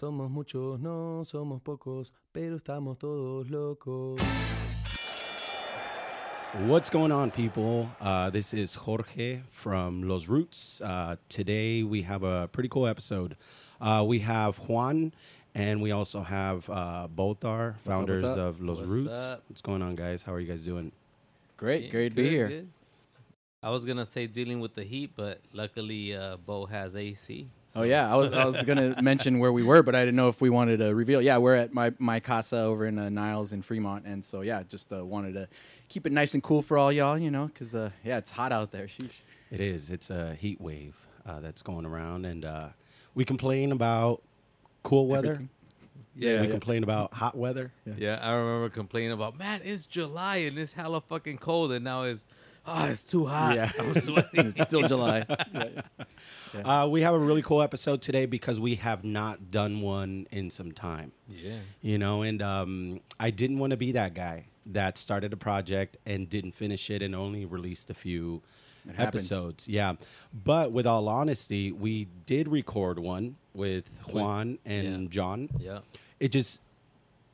somos muchos, no somos pocos, pero estamos todos locos. What's going on, people? Uh, this is Jorge from Los Roots. Uh, today we have a pretty cool episode. Uh, we have Juan, and we also have uh, both our what's founders up? of Los What's Roots. up? What's going on, guys? How are you guys doing? Great, Yeah, great to be here. good. I was gonna say dealing with the heat, but luckily uh, Bo has AC. Oh yeah, I was I was gonna mention where we were, but I didn't know if we wanted to reveal. Yeah, we're at my my casa over in uh, Niles in Fremont, and so yeah, just uh, wanted to keep it nice and cool for all y'all, you know, because uh, yeah, it's hot out there. Sheesh. It is. It's a heat wave uh, that's going around, and uh, we complain about cool weather. Everything. Yeah, we yeah. complain about hot weather. Yeah, I remember complaining about man, it's July and it's hella fucking cold, and now it's oh, it's too hot. Yeah. I'm sweating. It's still July. Yeah, yeah. Uh, we have a really cool episode today because we have not done one in some time. yeah, you know and um, i didn't want to be that guy that started a project and didn't finish it and only released a few It happens. episodes yeah but with all honesty we did record one with juan and yeah. john yeah. it just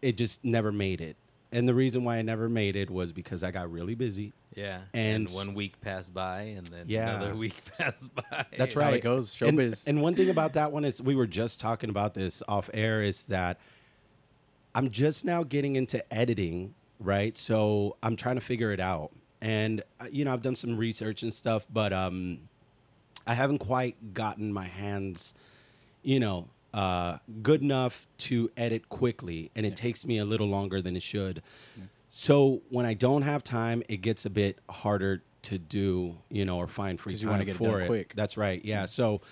it just never made it and the reason why i never made it was because i got really busy Yeah, And and, one week passed by, and then Yeah. another week passed by. That's how it goes, And, showbiz. and one thing about that one is we were just talking about this off air is that I'm just now getting into editing, right? So I'm trying to figure it out. And uh, you know, I've done some research and stuff, but um I haven't quite gotten my hands, you know, uh, good enough to edit quickly, and it takes me a little longer than it should. So when I don't have time, it gets a bit harder to do, you know, or find free time it for it. quick. That's right. Yeah. So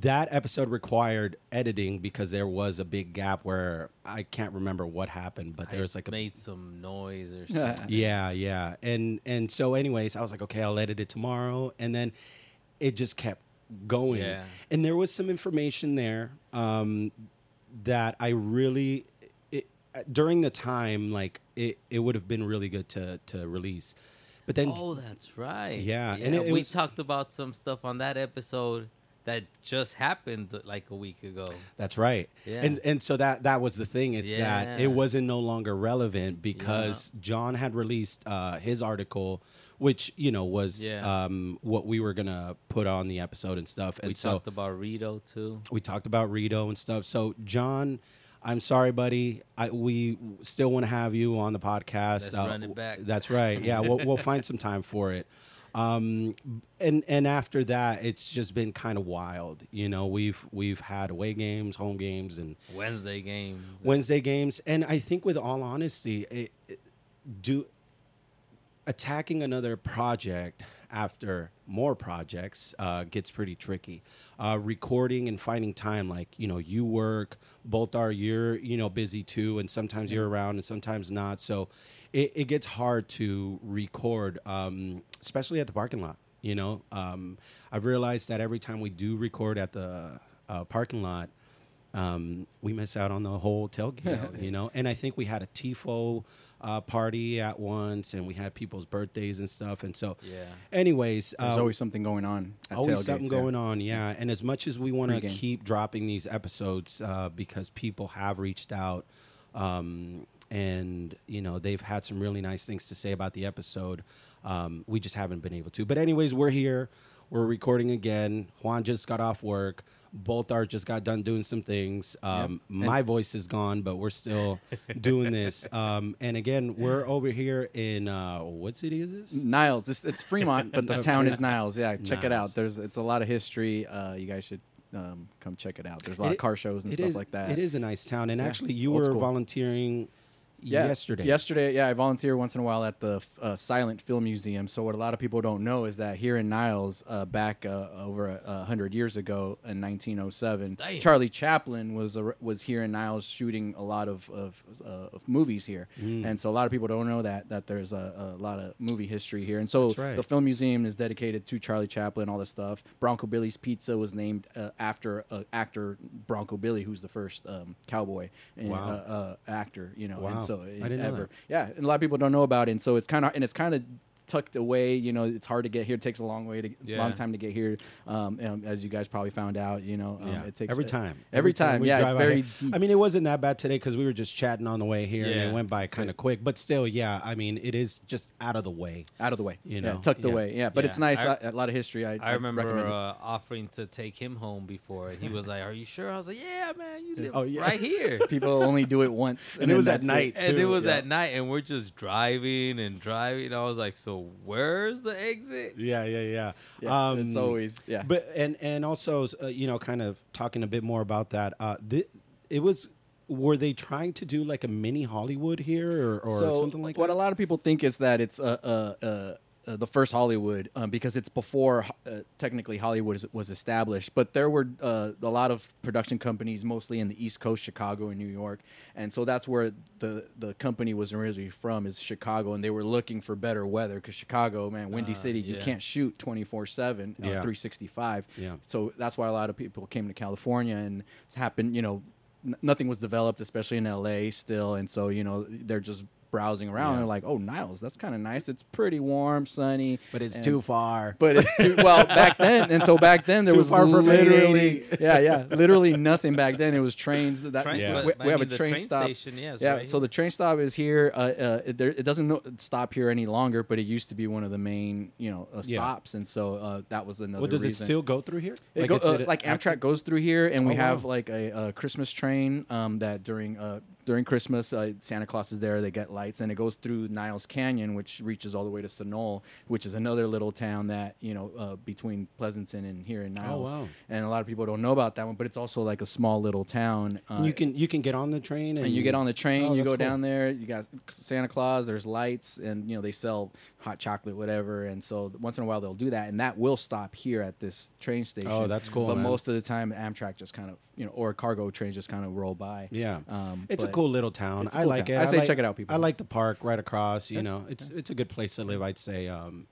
that episode required editing because there was a big gap where I can't remember what happened, but there was like a made some noise or something. yeah, yeah. And and so anyways, I was like, okay, I'll edit it tomorrow. And then it just kept going. Yeah. And there was some information there um, that I really it, during the time like it, it would have been really good to to release. But then Oh, that's right. Yeah, and it- we was- talked about some stuff on that episode that just happened like a week ago. That's right. Yeah. And and so that that was the thing is that it wasn't no longer relevant because John had released uh, his article, which you know was Yeah. um, what we were gonna put on the episode and stuff. And we so talked about Rito too. we talked about Rito and stuff. So John. I'm sorry, buddy. I, we still want to have you on the podcast. Let's run it back. That's right. Yeah, we'll, we'll find some time for it. Um, and and after that, it's just been kind of wild. You know, we've we've had away games, home games, and Wednesday games. Wednesday games. And I think, with all honesty, it, it- do attacking another project after more projects uh, gets pretty tricky. Uh, recording and finding time, like you know, you work, Bolthar you're you know busy too, and sometimes you're around and sometimes not. So it, it gets hard to record, um, especially at the parking lot. You know, um, I've realized that every time we do record at the uh, parking lot, um, we miss out on the whole tailgate, you know. And I think we had a tifo uh, party at once, and we had people's birthdays and stuff. And so, Yeah. anyways, There's uh, always something going on. At always something yeah. going on, yeah. And as much as we want to keep dropping these episodes uh, because people have reached out, um, and you know they've had some really nice things to say about the episode, um, we just haven't been able to. But anyways, we're here. We're recording again. Juan just got off work. Bolthar just got done doing some things. Um, My voice is gone, but we're still doing this. Um, and again, we're over here in uh, what city is this? Niles. It's, it's Fremont, but the town is Niles. Yeah, check it out. There's it's a lot of history. Uh, you guys should um, come check it out. There's a lot It- of car shows and stuff is- like that. It is a nice town, and Yeah, actually, you old were school. volunteering Yeah, yesterday. Yesterday, yeah, I volunteer once in a while at the uh, Silent Film Museum. So what a lot of people don't know is that here in Niles, uh, back uh, over a hundred years ago in 1907, Damn. Charlie Chaplin was was here in Niles shooting a lot of of, uh, of movies here, Mm. and so a lot of people don't know that that there's a, a lot of movie history here. And so right. the film museum is dedicated to Charlie Chaplin, all this stuff. Bronco Billy's Pizza was named uh, after uh, actor Bronco Billy, who's the first um, cowboy and, Wow. uh, uh, actor, you know. Wow. So I didn't know that. Yeah, and a lot of people don't know about it, and so it's kind of and it's kind of tucked away. You know, it's hard to get here. It takes a long way to Yeah. long time to get here. Um, and as you guys probably found out, you know, um, Yeah. it takes every time. Every, time, we yeah, it's very. deep. I mean, it wasn't that bad today because we were just chatting on the way here, and it went by kind of quick. But still, yeah. I mean, it is just out of the way. out of the way, You yeah, know, tucked yeah. away, yeah. But it's nice. I- a a lot of history. I, I remember uh, offering to take him home before, and he was like, "Are you sure?" I was like, "Yeah, man, you live Oh, yeah. right here." people only do it once, And it was at that's night. and it was at night, and we're just driving and driving. I was like, "So where's the exit?" Yeah, yeah, yeah. Yeah, um, it's always yeah. But and and also, uh, you know, kind of talking a bit more about that. Uh, th- it was. Were they trying to do like a mini Hollywood here, or, or so something like what that? What a lot of people think is that it's uh, uh, uh, uh, the first Hollywood um, because it's before uh, technically Hollywood is, was established. But there were uh, a lot of production companies, mostly in the East Coast, Chicago and New York, and so that's where the the company was originally from is Chicago, and they were looking for better weather because Chicago, man, Windy Uh, City, you yeah. can't shoot twenty four seven, uh, Yeah. three sixty five. Yeah. So that's why a lot of people came to California, and it's happened. You know, n- nothing was developed, especially in LA still, and so you know they're just browsing around. Yeah. and They're like, "Oh, Niles, that's kind of nice. It's pretty warm, sunny, but it's and- too far. But it's too well back then, and so back then there Too was far literally, yeah, yeah, literally nothing back then. It was trains. That Train, Yeah. we, we have mean, a train, train stop. station. Yeah, Yeah, right so the train stop is here. Uh, uh, it, there, it doesn't stop here any longer, but it used to be one of the main, you know, uh, Yeah. stops, and so uh, that was another. well, does it still go through here? It go, uh, at- like after- Amtrak goes through here, and we Oh, have like a, a Christmas train um, that during uh, during Christmas, uh, Santa Claus is there. They get lights, and it goes through Niles Canyon, which reaches all the way to Sunol, which is another little town that you know uh, between Pleasanton and here in Niles. Oh, wow. And a lot of people don't know about that one, but it's also like a small little town. Uh, you can you can get on the train and, and you get on the train, Oh, you go cool. down there, you got Santa Claus, there's lights, and you know they sell hot chocolate, whatever. And so once in a while they'll do that, and that will stop here at this train station. Oh, that's cool, But man. most of the time, Amtrak just kind of you know, or cargo trains just kind of roll by. Yeah, Um, it's a cool little town. I cool like town. it. I say like, check it out, people. I like the park right across. You know, it's it's a good place to live. I'd say. Um,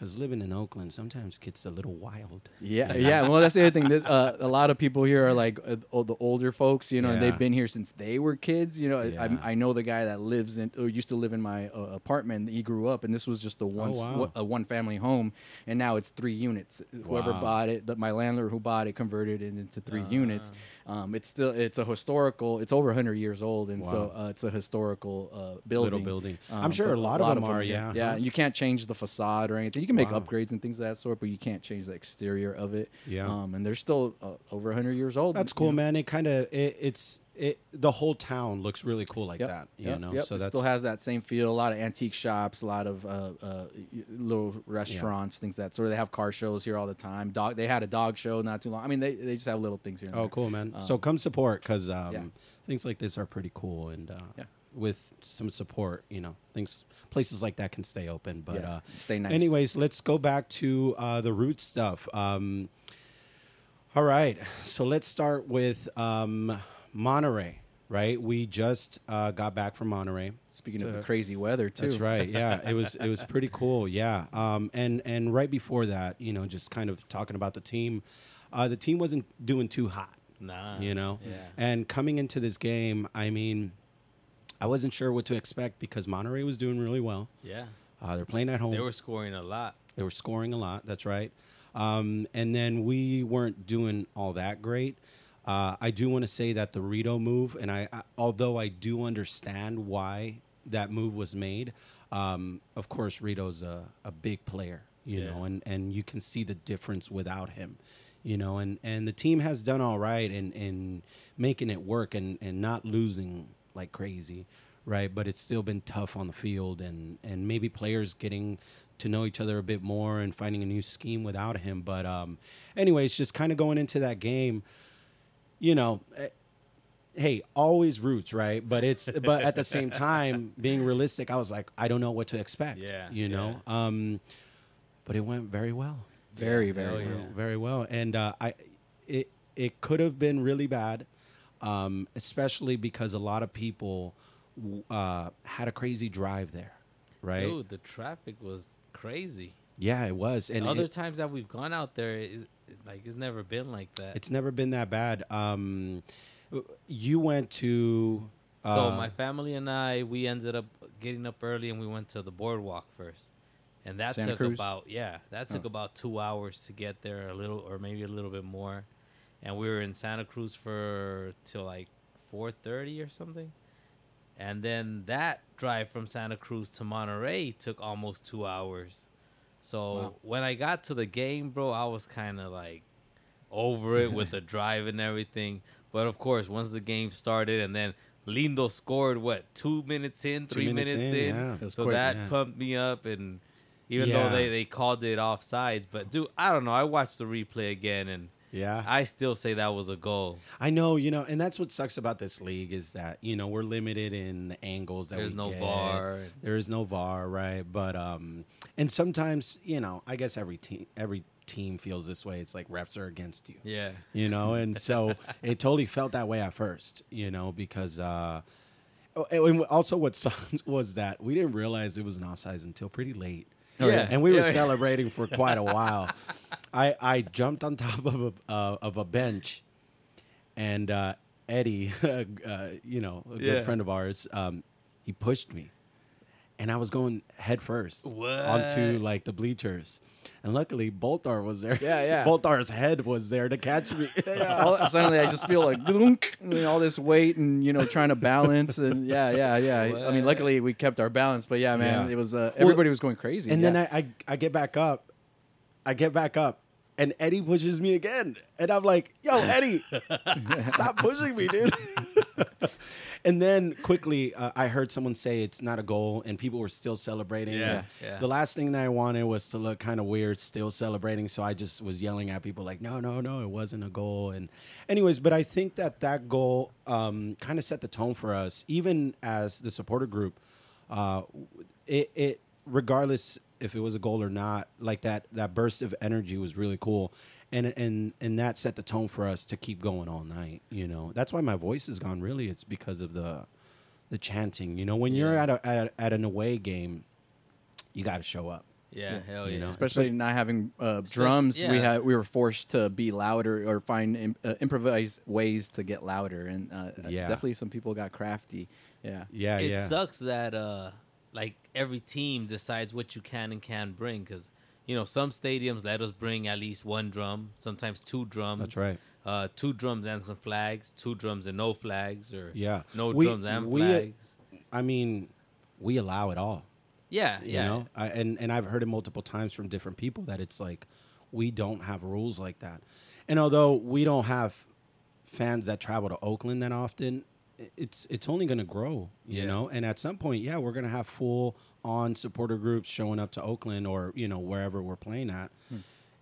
because living in Oakland sometimes gets a little wild. Yeah, yeah. Well, that's the other thing. This, uh, a lot of people here are like uh, oh, the older folks, you know, and Yeah. they've been here since they were kids. You know, Yeah. I, I know the guy that lives in, or used to live in my uh, apartment. He grew up, and this was just a one, Oh, wow. a one family home, and now it's three units. Whoever Wow. bought it, the, my landlord who bought it, converted it into three Ah. units. Um, it's still, it's a historical. It's over 100 years old, and so Wow. uh, it's a historical uh, building. Little building. Um, I'm sure but a lot of them are. Yeah. yeah. You can't change the facade or anything. You can make Wow. upgrades and things of that sort, but you can't change the exterior of it. Yeah. Um, and they're still uh, over 100 years old. That's you cool, know. man. It kind of it, it's it the whole town looks really cool like Yep, that. You yep, know, yep. so it that's still has that same feel. A lot of antique shops, a lot of uh, uh, little restaurants, things that sort of. They have car shows here all the time. Dog. They had a dog show not too long. I mean, they, they just have little things here. Oh, there. cool, man. Um, so come support because um, yeah. things like this are pretty cool, and uh, Yeah. With some support, you know, things places like that can stay open. But Yeah, uh, stay nice. anyways, let's go back to uh, the root stuff. Um, all right, so let's start with um, Monterey. Right, we just uh, got back from Monterey. Speaking of the crazy weather too. That's right. Yeah, it was it was pretty cool. Yeah, um, and and right before that, you know, just kind of talking about the team. Uh, the team wasn't doing too hot, Nah. you know. Yeah. And coming into this game, I mean, I wasn't sure what to expect because Monterey was doing really well. Yeah. Uh, they're playing at home. They were scoring a lot. They were scoring a lot. That's right. Um, and then we weren't doing all that great. Uh, I do want to say that the Rito move, and I, I although I do understand why that move was made, um, of course Rito's a, a big player, you Yeah. know, and, and you can see the difference without him, you know, and, and the team has done all right in, in making it work and, and not losing like crazy, right? But it's still been tough on the field, and and maybe players getting to know each other a bit more and finding a new scheme without him. But um, anyways, just kind of going into that game, you know. eh, Hey, always roots, right? But it's but at the same time, being realistic, I was like, I don't know what to expect. Yeah, you know. Um, but it went very well Very, Yeah, very. well. yeah. very well. And uh, I, it it could have been really bad, um, especially because a lot of people uh, had a crazy drive there, right? Dude, the traffic was crazy. Yeah, it was. And Other it- times that we've gone out there, like it's never been like that. it's never been that bad. Um, you went to. Uh, so my family and I, we ended up getting up early and we went to the boardwalk first, and that Santa took Cruz? about yeah, that took Oh. about two hours to get there, a little or maybe a little bit more, and we were in Santa Cruz for till like four thirty or something, and then that drive from Santa Cruz to Monterey took almost two hours. So Wow. when I got to the game, bro, I was kind of like over it with the drive and everything. But of course, once the game started and then Lindo scored what two minutes in, Two three minutes minutes, in, in, yeah. So quick, that yeah. pumped me up. And even Yeah. though they they called it offsides, but dude, I don't know. I watched the replay again and. Yeah. I still say that was a goal. I know, you know, and that's what sucks about this league is that you know we're limited in the angles that There's no get. VAR. There is no VAR, right? But um, and sometimes you know, I guess every team every team feels this way. It's like refs are against you, Yeah. you know, and so it totally felt that way at first, you know, because uh, oh, and also what sucked was that we didn't realize it was an offsides until pretty late. Oh, yeah. and we were Yeah. celebrating for quite a while. I I jumped on top of a uh, of a bench, and uh, Eddie, uh, you know, a good Yeah. friend of ours, um, he pushed me, and I was going head first What? onto like the bleachers, and luckily Bolthar was there. Yeah, yeah. Bolthar's head was there to catch me. All, suddenly, I just feel like dunk, all this weight, and you know, trying to balance, and yeah, yeah, yeah. I mean, luckily we kept our balance, but yeah, man, Yeah. it was uh, everybody was going crazy. And yeah. then I, I I get back up, I get back up, and Eddie pushes me again, and I'm like, "Yo, Eddie, stop pushing me, dude." and then quickly, uh, I heard someone say it's not a goal, and people were still celebrating. Yeah, yeah. The last thing that I wanted was to look kind of weird, still celebrating. So I just was yelling at people like, "No, no, no, it wasn't a goal." And anyways, but I think that that goal um, kind of set the tone for us, even as the supporter group. Uh, it, it regardless if it was a goal or not, like that that burst of energy was really cool. And, and and that set the tone for us to keep going all night. You know, that's why my voice is gone. Really, it's because of the the chanting. You know, when you're Yeah. at a, at, a, at an away game, you got to show up. Yeah, hell You yeah. know, especially not having uh, drums, we had we were forced to be louder or find im- uh, improvised ways to get louder, and uh, Yeah. definitely some people got crafty. Yeah, Yeah, it yeah. sucks that uh like every team decides what you can and can't bring because you know some stadiums let us bring at least one drum sometimes two drums That's right. uh two drums and some flags two drums and no flags or Yeah. no We- drums and we- flags I mean, we allow it all. yeah You yeah know, I, and and I've heard it multiple times from different people that it's like we don't have rules like that. And although we don't have fans that travel to Oakland that often, it's it's only going to grow, you Yeah. know. And at some point, yeah, we're going to have full on supporter groups showing up to Oakland or you know wherever we're playing at, Hmm.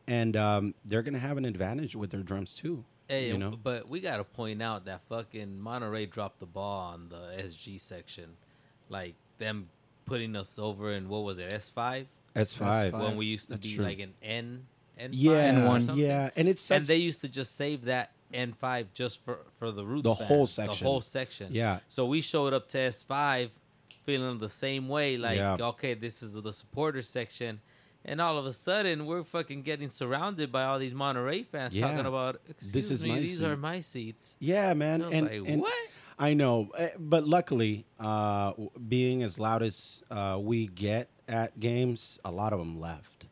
and um, they're going to have an advantage with their drums too. Hey, you know, but we gotta point out that fucking Monterey dropped the ball on the SG section, like them putting us over in what was it S five S five. When we used to That's be true. like an N N Yeah, N1. yeah, and it's and they used to just save that N five just for for the roots. The whole section. The whole section. Yeah. So we showed up to S five, feeling the same way. Like, Yeah. okay, this is the supporter section. And all of a sudden, we're fucking getting surrounded by all these Monterey fans Yeah. talking about, "Excuse This is me, my these are my seats." Yeah, man. Was and, like, and "What?" I know, eh, but luckily, uh, being as loud as uh, we get at games, a lot of them left.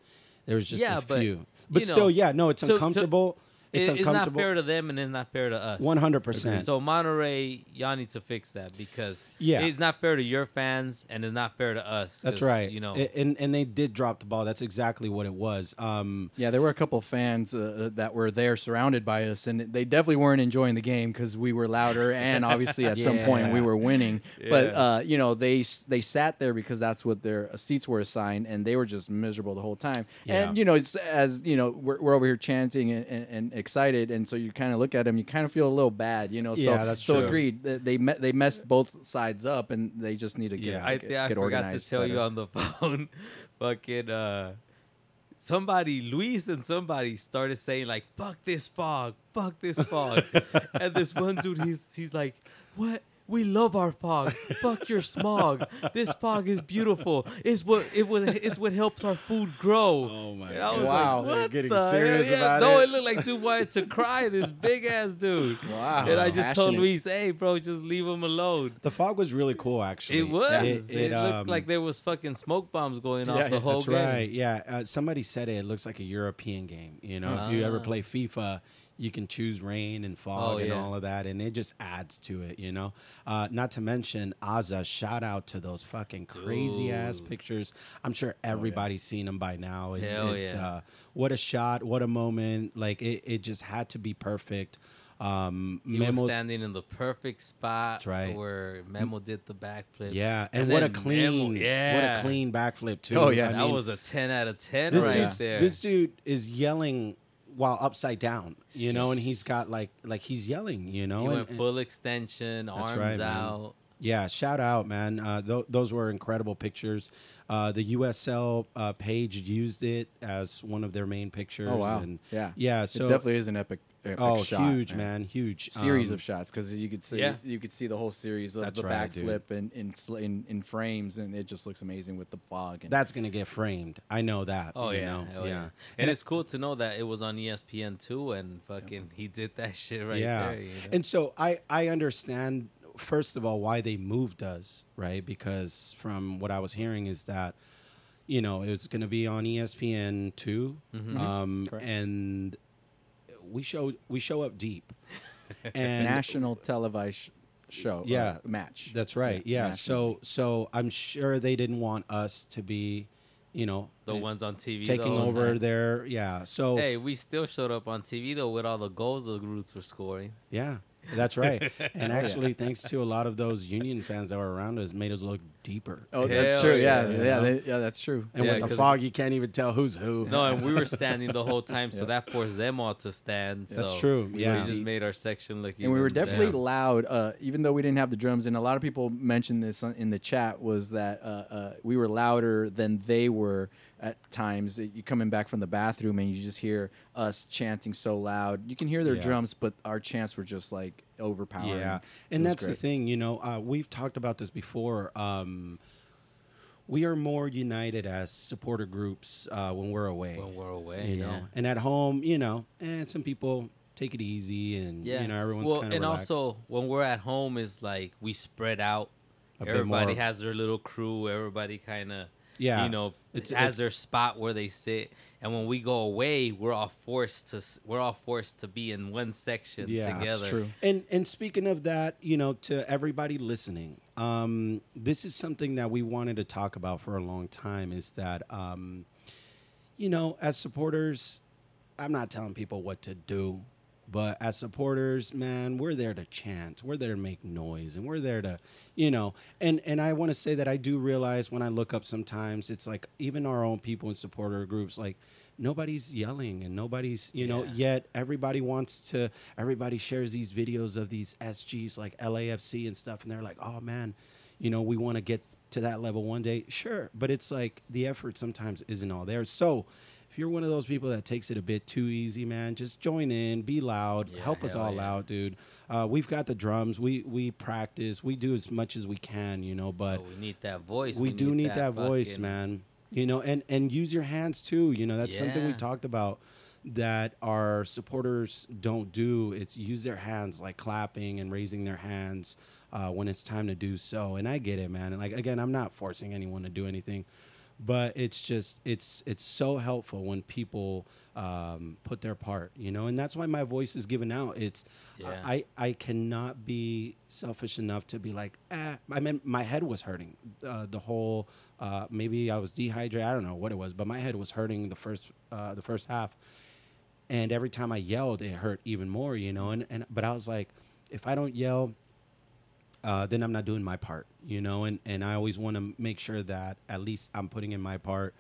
There was just Yeah, a but, few, but you know, still, yeah, no, it's to- to- uncomfortable. It's It- it's not fair to them and it's not fair to us. One hundred percent. So Monterey, y'all need to fix that because Yeah. it's not fair to your fans and it's not fair to us. That's right. You know, A- and and they did drop the ball. That's exactly what it was. Um, yeah. There were a couple of fans uh, that were there, surrounded by us, and they definitely weren't enjoying the game because we were louder, and obviously at some point we were winning. But uh, you know, they they sat there because that's what their uh, seats were assigned, and they were just miserable the whole time. Yeah. And you know, it's as you know, we're, we're over here chanting and, and, and excited, and so you kind of look at them, you kind of feel a little bad, you know. So, Yeah, that's so true. agreed. They they, me- they messed both sides up, and they just need to get. Yeah. I, get, yeah, I get forgot to organized tell you on the phone. fucking uh, somebody, Luis and somebody started saying like, "Fuck this fog, fuck this fog," and this one dude, he's he's like, "What? We love our fog. Fuck your smog. This fog is beautiful. It's what it was. It's what helps our food grow. Oh my And I was God. Wow. like, You're what getting the serious hell? Yeah, about no, it? it looked like dude wanted to cry. This big ass dude. Wow. And I just told Luis, "Hey, bro, just leave him alone." The fog was really cool, actually. It was. It, It, it, looked um, like there was fucking smoke bombs going Yeah, off the yeah, whole That's game. right. Yeah. Uh, somebody said it. It looks like a European game. You know, if you ever Ah. play FIFA, you can choose rain and fog Oh, and yeah. all of that, and it just adds to it. You know. Uh, not to mention Aza. Shout out to those fucking crazy ass pictures. I'm sure everybody's seen them by now. It's, Hell it's yeah. uh, what a shot. What a moment. Like it. It just had to be perfect. Um, He Memo's- was standing in the perfect spot right. where Memo did the backflip. Yeah, and, And what a clean, Memo- what a clean backflip too. Oh, yeah. I that mean, was a ten out of ten this right there. this dude is yelling while upside down, you know, and he's got like like he's yelling, you know. he and- went and- full extension, That's arms right, man. out. yeah, shout out, man. Uh, th- those were incredible pictures. Uh, the USL uh, page used it as one of their main pictures. Oh wow. And yeah. yeah, so it definitely is an epic. Epic oh, shot, huge, man, huge Series Um, of shots because you could see Yeah. you could see the whole series of That's the right, dude. backflip in, in in in frames and it just looks amazing with the fog. And That's gonna get framed. I know that. Oh you yeah, know? hell yeah. And it's cool to know that it was on ESPN too, and fucking he did that shit right yeah. there. You know? And so I I understand first of all why they moved us, right? Because from what I was hearing is that you know it was going to be on ESPN 2 Mm-hmm. um, and we show we show up deep, and national televised show. uh, Yeah. match. that's right, yeah. national. So so I'm sure they didn't want us to be, you know, the ones on TV taking though, over huh? their yeah. So Hey, we still showed up on TV though with all the goals the Roots were scoring. Yeah, that's right. And actually, thanks to a lot of those Union fans that were around us, made us look deeper. Oh, Hell that's true. Yeah, yeah, yeah, you they- yeah, that's true. And Yeah, with the fog, you can't even tell who's who. No, and we were standing the whole time, so that forced them all to stand. That's so true, We yeah. just made our section look. and we were definitely better. loud, uh, even though we didn't have the drums. And a lot of people mentioned this on- in the chat was that uh, uh, we were louder than they were at times. You coming back from the bathroom and you just hear us chanting so loud. You can hear their Yeah. drums, but our chants were just like overpowering. Yeah, and was that's the thing. You know, uh, we've talked about this before. Um, we are more united as supporter groups uh, when we're away. when we're away. you yeah. know, and at home, you know, and some people take it easy, and Yeah, you know, everyone's well, kind of and relaxed. also when we're at home, is like we spread out. A Everybody has their little crew. Everybody kind of, Yeah, you know, it's- has it's- their spot where they sit. And when we go away, we're all forced to we're all forced to be in one section together. Yeah, that's true. And and speaking of that, you know, to everybody listening, um, this is something that we wanted to talk about for a long time. Is that, um, you know, as supporters, I'm not telling people what to do, but as supporters, man, we're there to chant, we're there to make noise, and we're there to, you know, and and I want to say that I do realize when I look up sometimes, it's like even our own people in supporter groups, like nobody's yelling and nobody's you know Yeah. yet everybody wants to everybody shares these videos of these sgs like lafc and stuff and they're like oh man you know we want to get to that level one day sure but it's like the effort sometimes isn't all there so if you're one of those people that takes it a bit too easy man just join in be loud Yeah, help us all yeah. out dude. Uh, we've got the drums we we practice we do as much as we can you know but But we need that voice. we do need that, voice man. You know and and use your hands too you know that's something we talked about that our supporters don't do. It's use their hands like clapping and raising their hands uh, when it's time to do so. And i get it man. And like again i'm not forcing anyone to do anything but it's just it's it's so helpful when people um, put their part you know and that's why my voice is given out it's Yeah. i i cannot be selfish enough to be like ah i mean my head was hurting uh, the whole uh, maybe i was dehydrated i don't know what it was but my head was hurting the first uh, the first half and every time i yelled it hurt even more you know and, and but i was like if i don't yell uh, then I'm not doing my part, you know, and, and I always want to make sure that at least I'm putting in my part.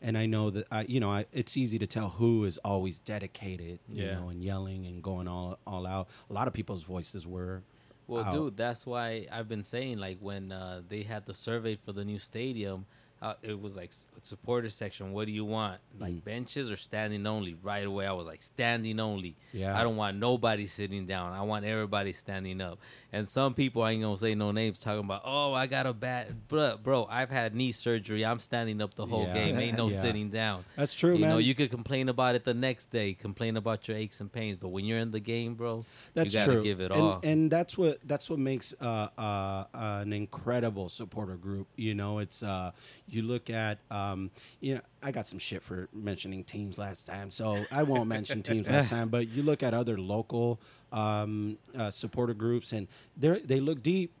And I know that, I, you know, I, it's easy to tell who is always dedicated, you Yeah. know, and yelling and going all, all out. A lot of people's voices were. Well, out. dude, that's why I've been saying like when uh, they had the survey for the new stadium, uh, it was like supporter section. What do you want? Like Mm. benches or standing only? Right away, I was like standing only. Yeah. I don't want nobody sitting down. I want everybody standing up. And some people I ain't gonna say no names talking about. Oh, I got a bad, bro. Bro, I've had knee surgery. I'm standing up the whole Yeah. game. Ain't no Yeah. sitting down. That's true, you man. know, you could complain about it the next day, complain about your aches and pains, but when you're in the game, bro, That's you gotta true. give it and, all. and that's what that's what makes uh, uh, an incredible supporter group. You know, it's uh, you look at um, you know I got some shit for mentioning teams last time, so I won't mention teams last time. But you look at other local um, uh, supporter groups, and they they look deep,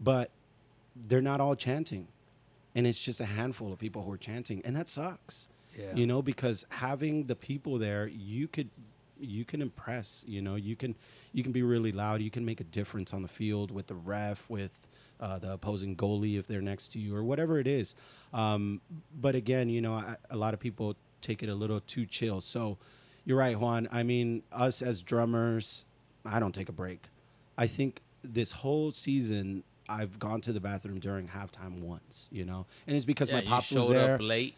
but they're not all chanting, and it's just a handful of people who are chanting, and that sucks Yeah. you know because having the people there you could you can impress you know you can you can be really loud. You can make a difference on the field with the ref with uh, the opposing goalie if they're next to you or whatever it is. Um, but again you know I, a lot of people take it a little too chill. So you're right juan. I mean us as drummers i don't take a break. I think this whole season i've gone to the bathroom during halftime once you know? And it's because yeah, my pops was there up late.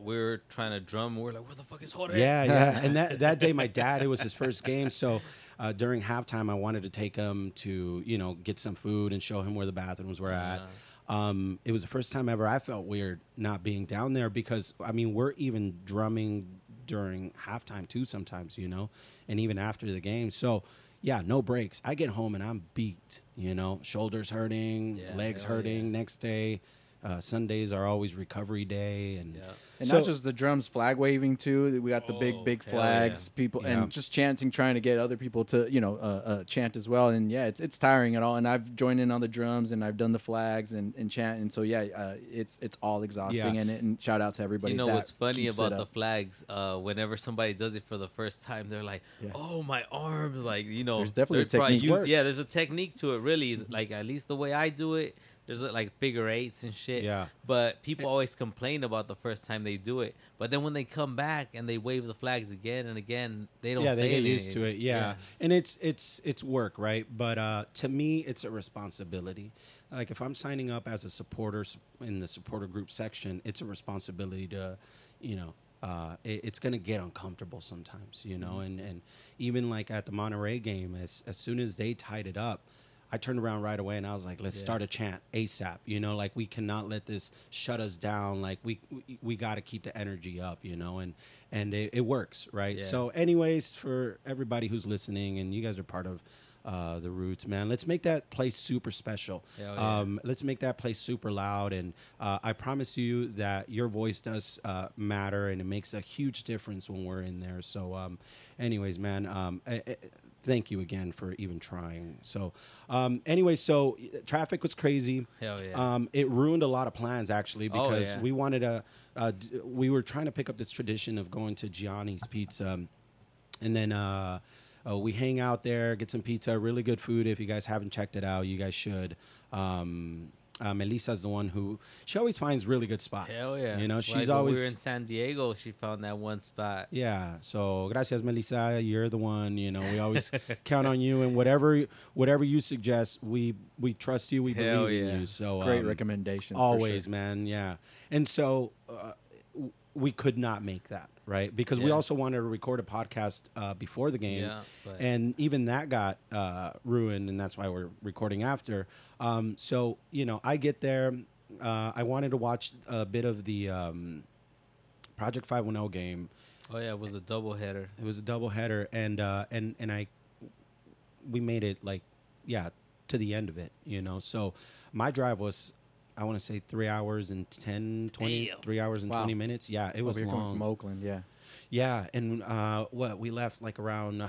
We were trying to drum. We are like, where the fuck is Jorge? yeah, yeah. And that, that day, my dad, it was his first game. So uh, during halftime, I wanted to take him to, you know, get some food and show him where the bathrooms were at. Um, it was the first time ever I felt weird not being down there because, I mean, we're even drumming during halftime too sometimes, you know, and even after the game. So, yeah, no breaks. I get home and I'm beat, you know, shoulders hurting, Yeah, legs hurting yeah. next day. Uh, Sundays are always recovery day. And Yeah. And So- not just the drums, flag waving too. We got the big, Oh, big hell flags. yeah. People Yeah. and just chanting, trying to get other people to you know uh, uh, chant as well. And yeah, it's it's tiring at all. And I've joined in on the drums and I've done the flags and, and chant. And so yeah, uh, it's it's all exhausting. Yeah. And, and shout out to everybody. You know that what's funny about the flags? Uh, whenever somebody does it for the first time, they're like, Yeah. "Oh, my arms!" Like you know, There's definitely a technique. used- Yeah, there's a technique to it. Really, like at least the way I do it, there's like figure eights and shit. Yeah. But people always complain about the first time they do it. But then when they come back and they wave the flags again and again, they don't. yeah, say they get used to it. Yeah. and it's it's it's work, right? But uh, to me, it's a responsibility. Like if I'm signing up as a supporter in the supporter group section, it's a responsibility to, you know, uh, it, it's gonna get uncomfortable sometimes, you know. And and even like at the Monterey game, as as soon as they tied it up. I turned around right away and I was like, "Let's Yeah. start a chant ASAP." You know, like we cannot let this shut us down. Like we we, we got to keep the energy up. You know, and and it, it works, right? Yeah. So, anyways, for everybody who's listening, and you guys are part of uh, the Roots, man, let's make that place super special. Yeah. Um, let's make that place super loud, and uh, I promise you that your voice does uh, matter, and it makes a huge difference when we're in there. So, um, anyways, man, um, eh, eh, thank you again for even trying. So, um, anyway, so uh, traffic was crazy. Hell yeah. Um, it ruined a lot of plans actually Oh, because yeah. we wanted to. Uh, d- we were trying to pick up this tradition of going to Gianni's Pizza, and then uh, uh, we hang out there, get some pizza, really good food. If you guys haven't checked it out, you guys should. Um, uh, Melissa's the one who she always finds really good spots. Hell yeah. You know, Like she's when always We were in San Diego. She found that one spot. yeah. So gracias, Melissa. You're the one. You know, we always count on you, and whatever whatever you suggest, we we trust you. We Hell believe yeah. in you. So Great um, recommendation. Always, sure. man. Yeah. And so uh, w- we could not make that right because we also wanted to record a podcast uh, before the game, Yeah, and even that got uh, ruined, and that's why we're recording after. Um, so you know, I get there. Uh, I wanted to watch a bit of the um, Project Five One Zero game. Oh yeah, it was a double header. It was a double header, and uh, and and I, we made it like, yeah, to the end of it, you know. So my drive was, I want to say three hours and 10, 20, Damn. three hours and Wow. 20 minutes. Yeah, it was Over here coming long. from Oakland, yeah. Yeah, and uh, what we left like around uh,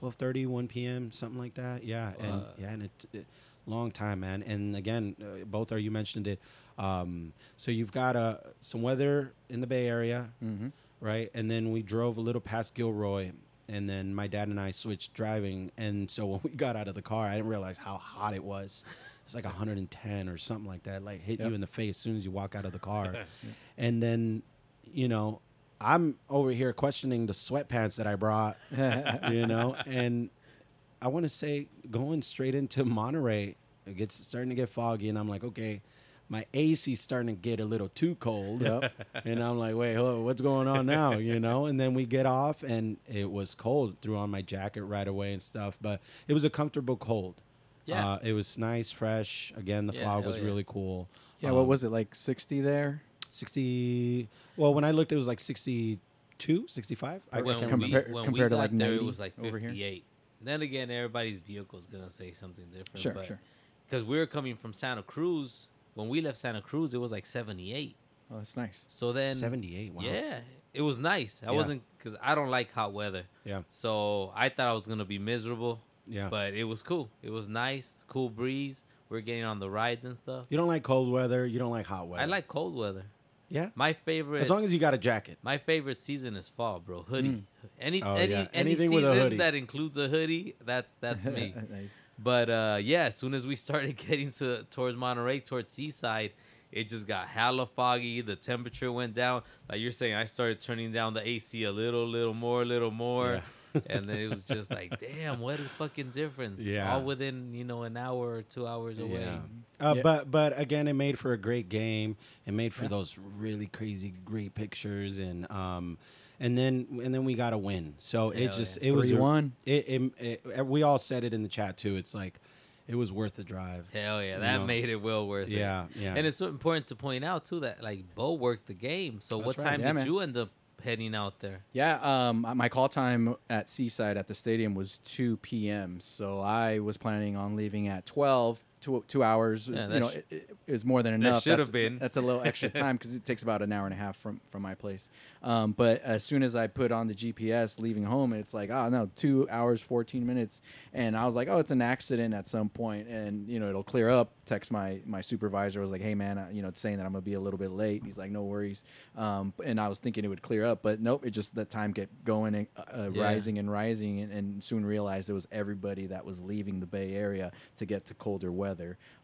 12:30, 1 p.m., something like that. Yeah, and Wow. yeah, and it, it long time, man. And again, uh, Bolthar you mentioned it. Um, so you've got uh, some weather in the Bay Area, Mm-hmm. right? And then we drove a little past Gilroy, and then my dad and I switched driving. And so when we got out of the car, I didn't realize how hot it was. It's like 110 or something like that. Like hit Yep. you in the face as soon as you walk out of the car. and then, you know, I'm over here questioning the sweatpants that I brought, you know, and I want to say going straight into Monterey, it gets starting to get foggy, and I'm like, okay, my AC starting to get a little too cold. Yep. and I'm like, wait, hold on, what's going on now? You know, and then we get off, and it was cold. Threw on my jacket right away and stuff, but it was a comfortable cold. Yeah. uh, it was nice, fresh. Again, the Yeah, fog was yeah. really cool. Yeah, what Um, was it like 60 there? 60? Well, when I looked, it was like 62, 65. I, I when can't we, remember. When compared we to, like, got there, 90 it was like 58. Then again, everybody's vehicle is gonna say something different. Sure, but sure. Because we were coming from Santa Cruz. When we left Santa Cruz, it was like 78. Oh, that's nice. So then, 78. Wow. yeah, it was nice. I Yeah. wasn't because I don't like hot weather. Yeah. So I thought I was gonna be miserable. Yeah. But it was cool. It was nice, cool breeze. We are getting on the rides and stuff. You don't like cold weather. You don't like hot weather. I like cold weather. Yeah. My favorite. As long as you got a jacket. My favorite season is fall, bro. Hoodie. Mm. Any Oh, any yeah. any Anything season with a hoodie. that includes a hoodie, that's that's me. nice. But uh yeah, as soon as we started getting to towards Monterey, towards Seaside, it just got hella foggy. The temperature went down. Like you're saying, I started turning down the AC a little, little more, little more. and then it was just like, damn, what a fucking difference. Yeah. All within, you know, an hour or two hours away. Yeah. Uh, Yeah. But but again, it made for a great game. It made for Yeah. those really crazy great pictures and um and then and then we got a win. So Hell it just yeah. it was 3-1. It, it, it we all said it in the chat too. It's like it was worth the drive. Hell yeah, that know. made it well worth it. Yeah, yeah. And it's important to point out too that like Bo worked the game. So That's what right. time Yeah, did man. you end up heading out there? Yeah, um, my call time at Seaside at the stadium was 2 p.m. So I was planning on leaving at 12, two, two hours. Yeah, you know, sh- is more than that enough. should That's- have been. That's a little extra time because it takes about an hour and a half from, from my place. Um, but as soon as I put on the GPS leaving home, it's like, oh, no, two hours, 14 minutes. And I was like, oh, it's an accident at some point, And, you know, it'll clear up. Text my, my supervisor. I was like, hey, man, uh, you know, it's saying that I'm going to be a little bit late. And he's like, no worries. Um, and I was thinking it would clear up, but nope, it just the time kept going and uh, Yeah. rising and rising, and, and soon realized it was everybody that was leaving the Bay Area to get to colder weather.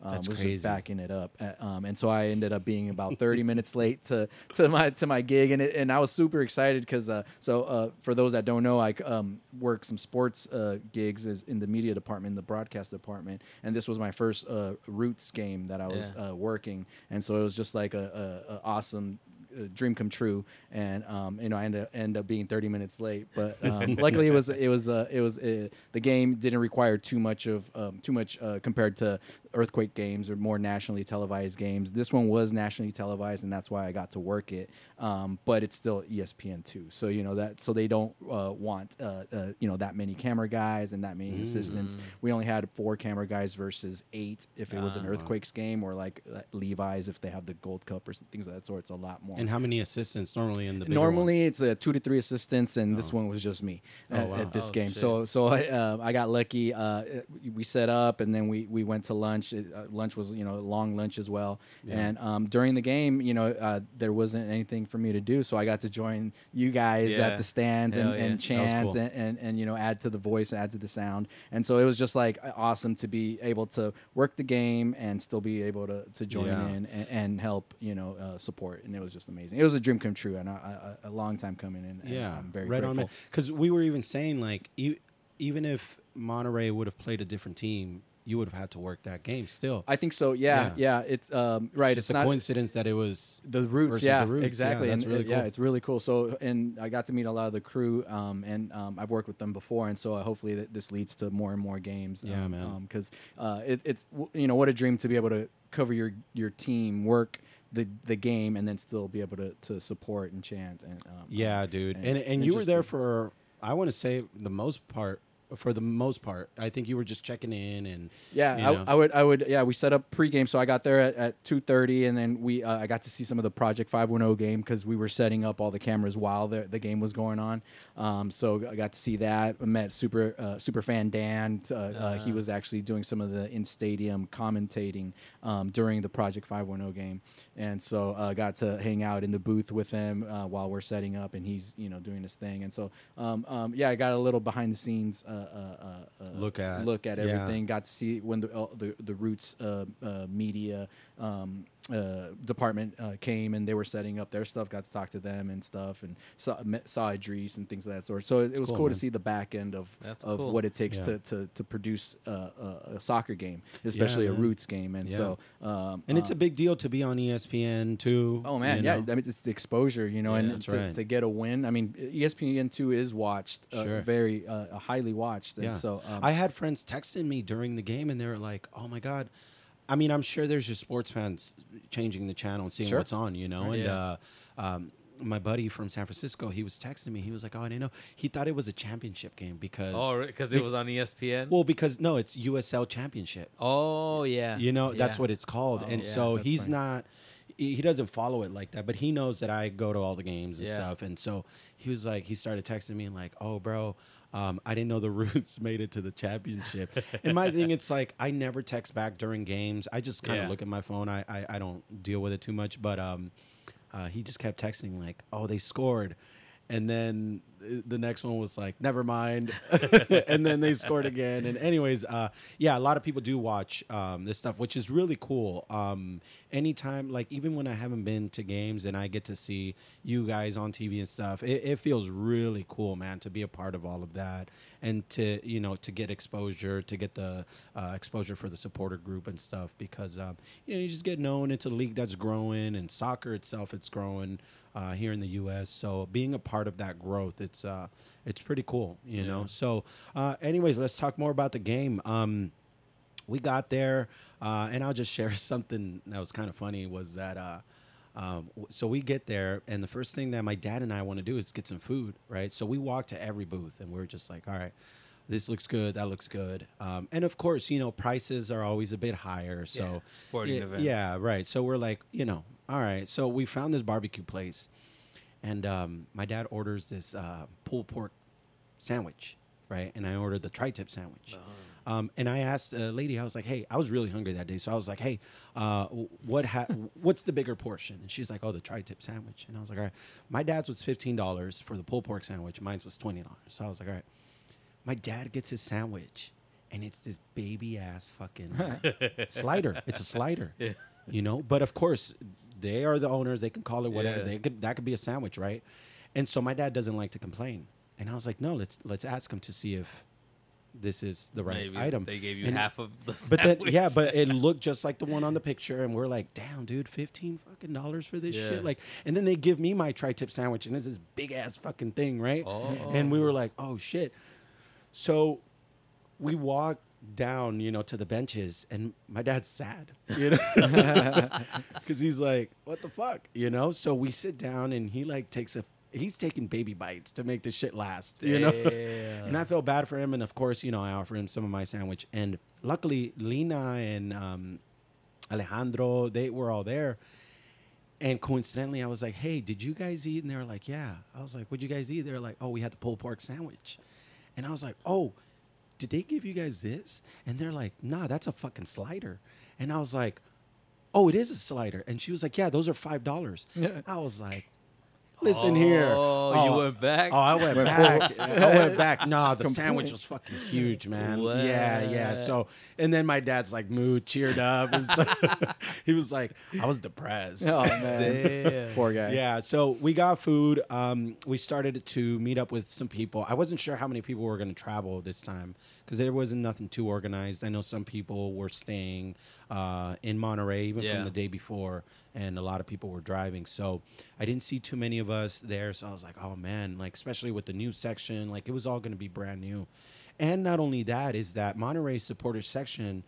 Um, That's was crazy. just backing it up, Uh, um, and so I ended up being about 30 minutes late to, to my to my gig, and it, and I was super excited because uh, so uh, for those that don't know, I um, work some sports uh, gigs in the media department, the broadcast department, and this was my first uh, Roots game that I was Yeah. uh, working, and so it was just like a, a, a awesome uh, dream come true. And um, you know, I ended up, up being 30 minutes late, but um, luckily it was it was uh, it was uh, the game didn't require too much of um, too much uh, compared to earthquake games or more nationally televised games. This one was nationally televised, and that's why I got to work it. Um, but it's still ESPN two, so you know that so they don't uh, want uh, uh, you know that many camera guys and that many assistants. We only had four camera guys versus eight if it was an Ah. earthquakes game or like uh, Levi's if they have the Gold Cup or things of that sort. It's a lot more. And how many assistants normally in the Normally ones? it's uh, two to three assistants, and this one was just me Oh, at, wow. at this Oh, game. shit. So so I, uh, I got lucky. Uh, we set up, and then we, we went to lunch. It, uh, lunch was you know a long lunch as well. And um, during the game, you know, uh, there wasn't anything for me to do, so I got to join you guys Yeah. at the stands and, yeah. and chant cool. and, and and you know add to the voice, add to the sound. And so it was just like awesome to be able to work the game and still be able to to join Yeah. in and, and help you know uh, support. And it was just amazing. It was a dream come true, and a long time coming. And, and yeah, I'm very right grateful. on. Because we were even saying like, e- even if Monterey would have played a different team, you would have had to work that game still. I think so. Yeah, yeah. it's um, right. It's It's, a not coincidence that it was the roots. versus Yeah, the Roots. Yeah, exactly. that's and really uh, yeah, cool. it's really cool. So, and I got to meet a lot of the crew, um, and um, I've worked with them before, and so uh, hopefully that this leads to more and more games. Yeah, um, man. Because uh, it, it's w- you know what a dream to be able to cover your your team, work the the game, and then still be able to, to support and chant. And um, Yeah, um, dude. and- And and, and you were there for I want to say the most part for the most part. I think you were just checking in and Yeah, you know. I, I would, I would, yeah. We set up pregame, so I got there at, at two thirty, and then we, uh, I got to see some of the Project Five One Zero game because we were setting up all the cameras while the, the game was going on. Um, so I got to see that. I met super, uh, super fan Dan. Uh, uh, he was actually doing some of the in stadium commentating um, during the Project Five One Zero game, and so uh, got to hang out in the booth with him uh, while we're setting up, and he's, you know, doing his thing. And so, um, um, yeah, I got a little behind the scenes uh, Look at- look at yeah. everything got to see when the uh, the, the roots uh, uh, media um, uh, department uh, came and they were setting up their stuff. Got to talk to them and stuff, and saw met, saw Idris and things of that sort. So it, it was cool, cool, to see the back end of That's of cool. what it takes Yeah. to, to to produce uh, a, a soccer game, especially a roots game. And Yeah. so um, And it's uh, a big deal to be on ESPN too. Oh man, yeah. know? I mean, it's the exposure, you know, Yeah, and to, right. to get a win. I mean, ESPN two is watched, uh, Sure. very uh, highly watched, and Yeah. so um, I had friends texting me during the game, and they were like, "Oh my god." I mean, I'm sure there's just sports fans changing the channel and seeing Sure. what's on, you know. And Yeah. uh, um, my buddy from San Francisco, he was texting me. He was like, "Oh, I didn't know." He thought it was a championship game because, Oh, because it was on ESPN. well, because no, it's USL Championship. oh yeah. You know, that's what it's called. Oh, and yeah, so he's fine. not he he doesn't follow it like that, but he knows that I go to all the games and Yeah. stuff. And so he was like he started texting me and like, "Oh, bro, um, I didn't know the Roots made it to the championship." and my thing it's like I never text back during games. I just kind of Yeah. look at my phone. I, I I don't deal with it too much, but um uh, he just kept texting like, "Oh, they scored." And then the next one was like, never mind. and then they scored again. And anyways, uh, yeah, a lot of people do watch um, this stuff, which is really cool. Um, anytime, like even when I haven't been to games and I get to see you guys on TV and stuff, it, it feels really cool, man, to be a part of all of that and to you know to get exposure, to get the uh, exposure for the supporter group and stuff because um, you know you just get known. It's a league that's growing, and soccer itself, it's growing uh, here in the U.S. So being a part of that growth, it's uh, it's pretty cool, you know. So, uh, anyways, let's talk more about the game. Um, we got there, uh, and I'll just share something that was kind of funny. Was that uh, um, so we get there, and the first thing that my dad and I want to do is get some food, right? So we walk to every booth, and we're just like, all right. This looks good. That looks good. Um, and of course, you know, prices are always a bit higher. So, Yeah, sporting yeah, events. yeah, right. So we're like, you know, all right. So we found this barbecue place, and um, my dad orders this uh, pulled pork sandwich, right? And I ordered the tri-tip sandwich. Um, and I asked a lady, I was like, "Hey, I was really hungry that day, so I was like, hey, uh, what ha- what's the bigger portion?" And she's like, "Oh, the tri-tip sandwich." And I was like, "All right." My dad's was fifteen dollars for the pulled pork sandwich. Mine's was twenty dollars. So I was like, "All right." My dad gets his sandwich, and it's this baby ass fucking slider. It's a slider. Yeah. You know, but of course, they are the owners. They can call it whatever. Yeah. They could that could be a sandwich, right? And so my dad doesn't like to complain. And I was like, no, let's let's ask him to see if this is the right Maybe item. they gave you And- half of the But then, sandwich. yeah, but it looked just like the one on the picture, and we're like, "Damn, dude, fifteen fucking dollars for this Yeah. shit!" Like, and then they give me my tri-tip sandwich, and it's this big ass fucking thing, right? Oh. And we were like, "Oh shit!" So we walk down, you know, to the benches, and my dad's sad, you know, because he's like, "What the fuck," you know. So we sit down, and he like takes a. He's taking baby bites to make the shit last, you know. and I feel bad for him, and of course, you know, I offer him some of my sandwich, and luckily, Lina and um, Alejandro, they were all there. And coincidentally, I was like, "Hey, did you guys eat?" And they were like, "Yeah." I was like, "What'd you guys eat?" They're like, "Oh, we had the pulled pork sandwich," and I was like, "Oh." Did they give you guys this? And they're like, nah, that's a fucking slider. And I was like, oh, it is a slider. And she was like, yeah, those are five dollars. I was like, listen here. Oh, you went back? Oh, I went back. I went back. Nah, the sandwich was fucking huge, man. Yeah, yeah. So, and then my dad's like mood cheered up. And stuff. he was like, I was depressed. oh man, Damn. poor guy. Yeah, so we got food. Um, we started to meet up with some people. I wasn't sure how many people were going to travel this time because there wasn't nothing too organized. I know some people were staying uh, in Monterey even Yeah. from the day before, and a lot of people were driving. So I didn't see too many of us there. So I was like, oh man, like especially with the new section, like it was all going to be brand new. And not only that is that Monterey supporter section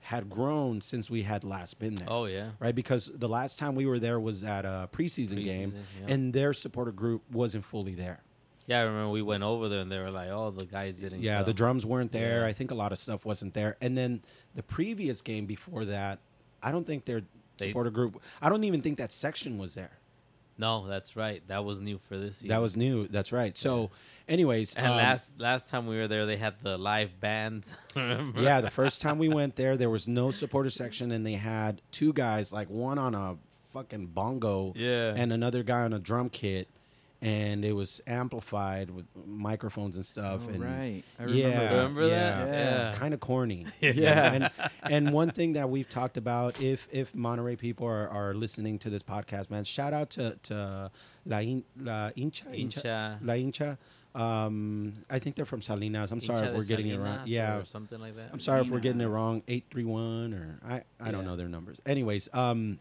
had grown since we had last been there Oh yeah. right? Because the last time we were there was at a preseason, game, yeah. and their supporter group wasn't fully there. Yeah, I remember we went over there and they were like, "Oh, the guys didn't." Yeah, the drums weren't there. Yeah. I think a lot of stuff wasn't there. And then the previous game before that, I don't think their They- supporter group. I don't even think that section was there. No, that's right. That was new for this season. That was new. That's right. So, anyways, And um, last last time we were there, they had the live band. Yeah, the first time we went there, there was no supporter section, and they had two guys, like one on a fucking bongo, Yeah. and another guy on a drum kit, and it was amplified with microphones and stuff. Oh, and right. I yeah, remember that. Remember that? yeah, Yeah. kind of corny. Yeah. and and one thing that we've talked about, if if Monterey people are, are listening to this podcast, man, shout out to to La, In, La Hincha, Hincha. La Hincha. Um, I think they're from Salinas. I'm sorry Hincha if we're getting it wrong. Yeah, or something like that. I'm sorry if we're getting it wrong. Eight three one or I I don't know their numbers. Anyways, um,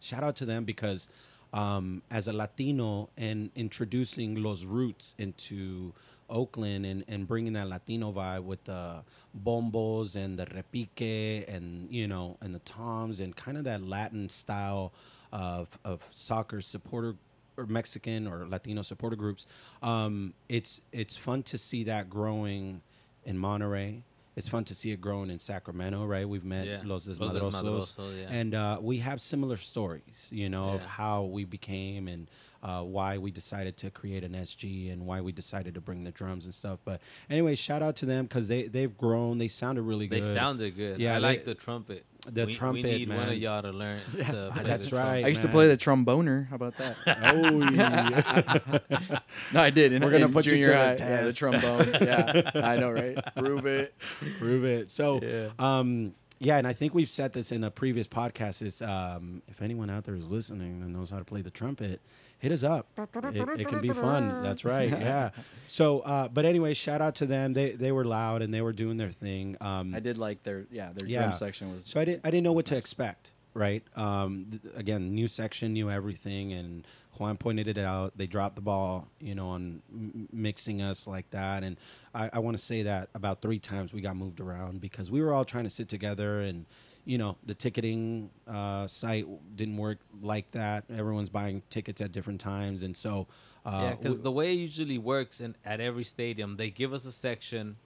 shout out to them because um, as a Latino and introducing los roots into Oakland and, and bringing that Latino vibe with the bombos and the repique and you know and the toms and kind of that Latin style of of soccer supporter or Mexican or Latino supporter groups. Um, it's it's fun to see that growing in Monterey. It's fun to see it growing in Sacramento, right? We've met Yeah. Los Los Desmadrosos, Desmadrosos, yeah. and uh, we have similar stories, you know, of how we became and uh, why we decided to create an SG and why we decided to bring the drums and stuff. But anyway, shout out to them because they they've grown. They sounded really They good. They sounded good. Yeah, I they- like the trumpet. The we, trumpet, We need one of y'all to learn. To play That's the right. I used to play the tromboner. How about that? Oh, yeah. no, I did. In, We're gonna in put you junior to the high. Yeah, the trombone. yeah, I know, right? Prove it. prove it. So, Yeah. um, yeah, and I think we've said this in a previous podcast. Is um, if anyone out there is listening and knows how to play the trumpet, hit us up. It, it can be fun. That's right. Yeah. So, uh, but anyway, shout out to them. They they were loud and they were doing their thing. Um, I did like their yeah their Yeah. drum section was. So I didn't I didn't know what to expect. Right. Um, th- again, new section, new everything, and Juan pointed it out. They dropped the ball, you know, on m- mixing us like that. And I, I want to say that about three times we got moved around because we were all trying to sit together and. You know, the ticketing uh, site didn't work like that. Everyone's buying tickets at different times, and so uh, yeah, because w- the way it usually works in at every stadium, they give us a section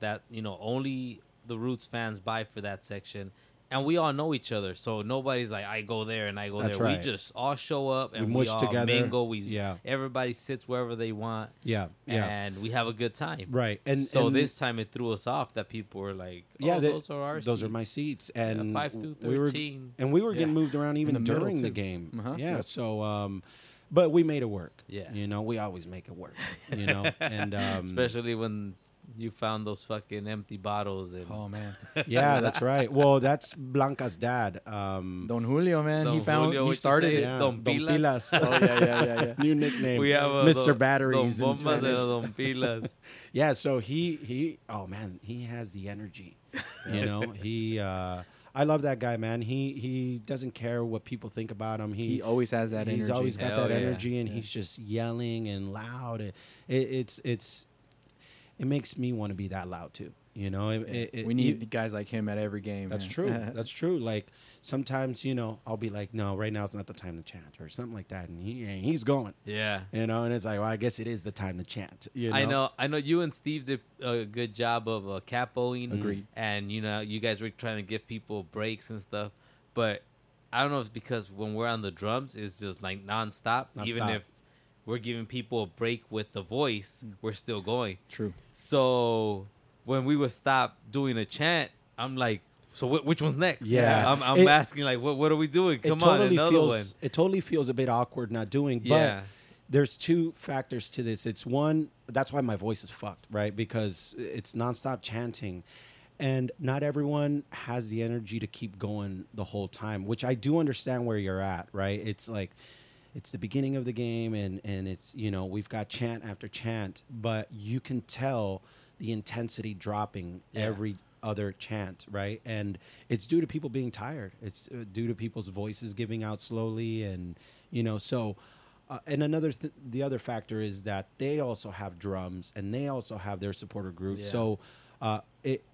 that you know only the Roots fans buy for that section, and we all know each other, so nobody's like I go there and I go That's there. right. We just all show up and we, mush all together. mingle. We Yeah. everybody sits wherever they want, yeah, yeah, and we have a good time. right. And so and this time it threw us off that people were like, oh, yeah, they- those are our those are my seats, Yeah, and five through we were thirteen. and we were getting Yeah. moved around even the during the game. Uh-huh. Yeah, Yep. so um, but we made it work. Yeah. you know, we always make it work. You know, and um, Especially when you found those fucking empty bottles and oh man, yeah, that's right. Well, that's Blanca's dad. Um, Don Julio, man, he found Julio, he started it. yeah, Don Pilas. Oh yeah, yeah, yeah, yeah. New nickname. we have a Mr. Don- Batteries. Don in Bombas Spanish. and Don Pilas. Yeah, so he he oh man, he has the energy. You know, he uh I love that guy, man. He he doesn't care what people think about him. He, He always has that energy he's energy. always got Hell that yeah. energy and he's just yelling and loud. It, it, it's it's it makes me want to be that loud too. You know, it, it, it- we you- need guys like him at every game. that's man. true. That's true. Like sometimes, you know, I'll be like, no, right now it's not the time to chant or something like that, and he and he's going. Yeah. You know, and it's like, well, I guess it is the time to chant. You know? I know, I know. You and Steve did a good job of uh, capoing. Agreed. And you know, you guys were trying to give people breaks and stuff. But I don't know if it's because when we're on the drums, it's just like nonstop. Even if we're giving people a break with the voice, mm. we're still going. True. So when we would stop doing a chant, I'm like, so wh- which one's next? Yeah. I'm, I'm It- asking like, what what are we doing? Come it on, another feels one. it totally feels a bit awkward not doing. But Yeah. there's two factors to this. It's one that's why my voice is fucked, right? Because it's nonstop chanting. And not everyone has the energy to keep going the whole time, which I do understand where you're at, right? It's like it's the beginning of the game and and it's you know we've got chant after chant but you can tell the intensity dropping Yeah. every other chant right and it's due to people being tired it's uh, due to people's voices giving out slowly and you know so uh, and another th- the other factor is that they also have drums and they also have their supporter group Yeah. so uh, it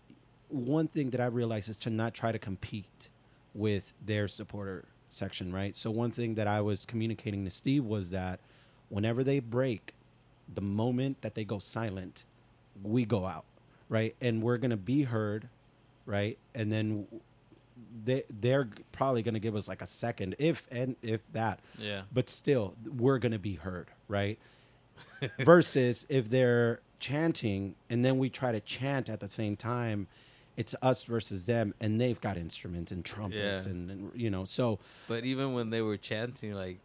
one thing that I realized is to not try to compete with their supporter section, right? So one thing that I was communicating to Steve was that whenever they break, the moment that they go silent, we go out, right? And we're gonna be heard, right? And then they they're probably gonna give us like a second, if and if that, Yeah. but still we're gonna be heard, right? Versus if they're chanting and then we try to chant at the same time, it's us versus them, and they've got instruments and trumpets Yeah. and, and you know, so But even when they were chanting, like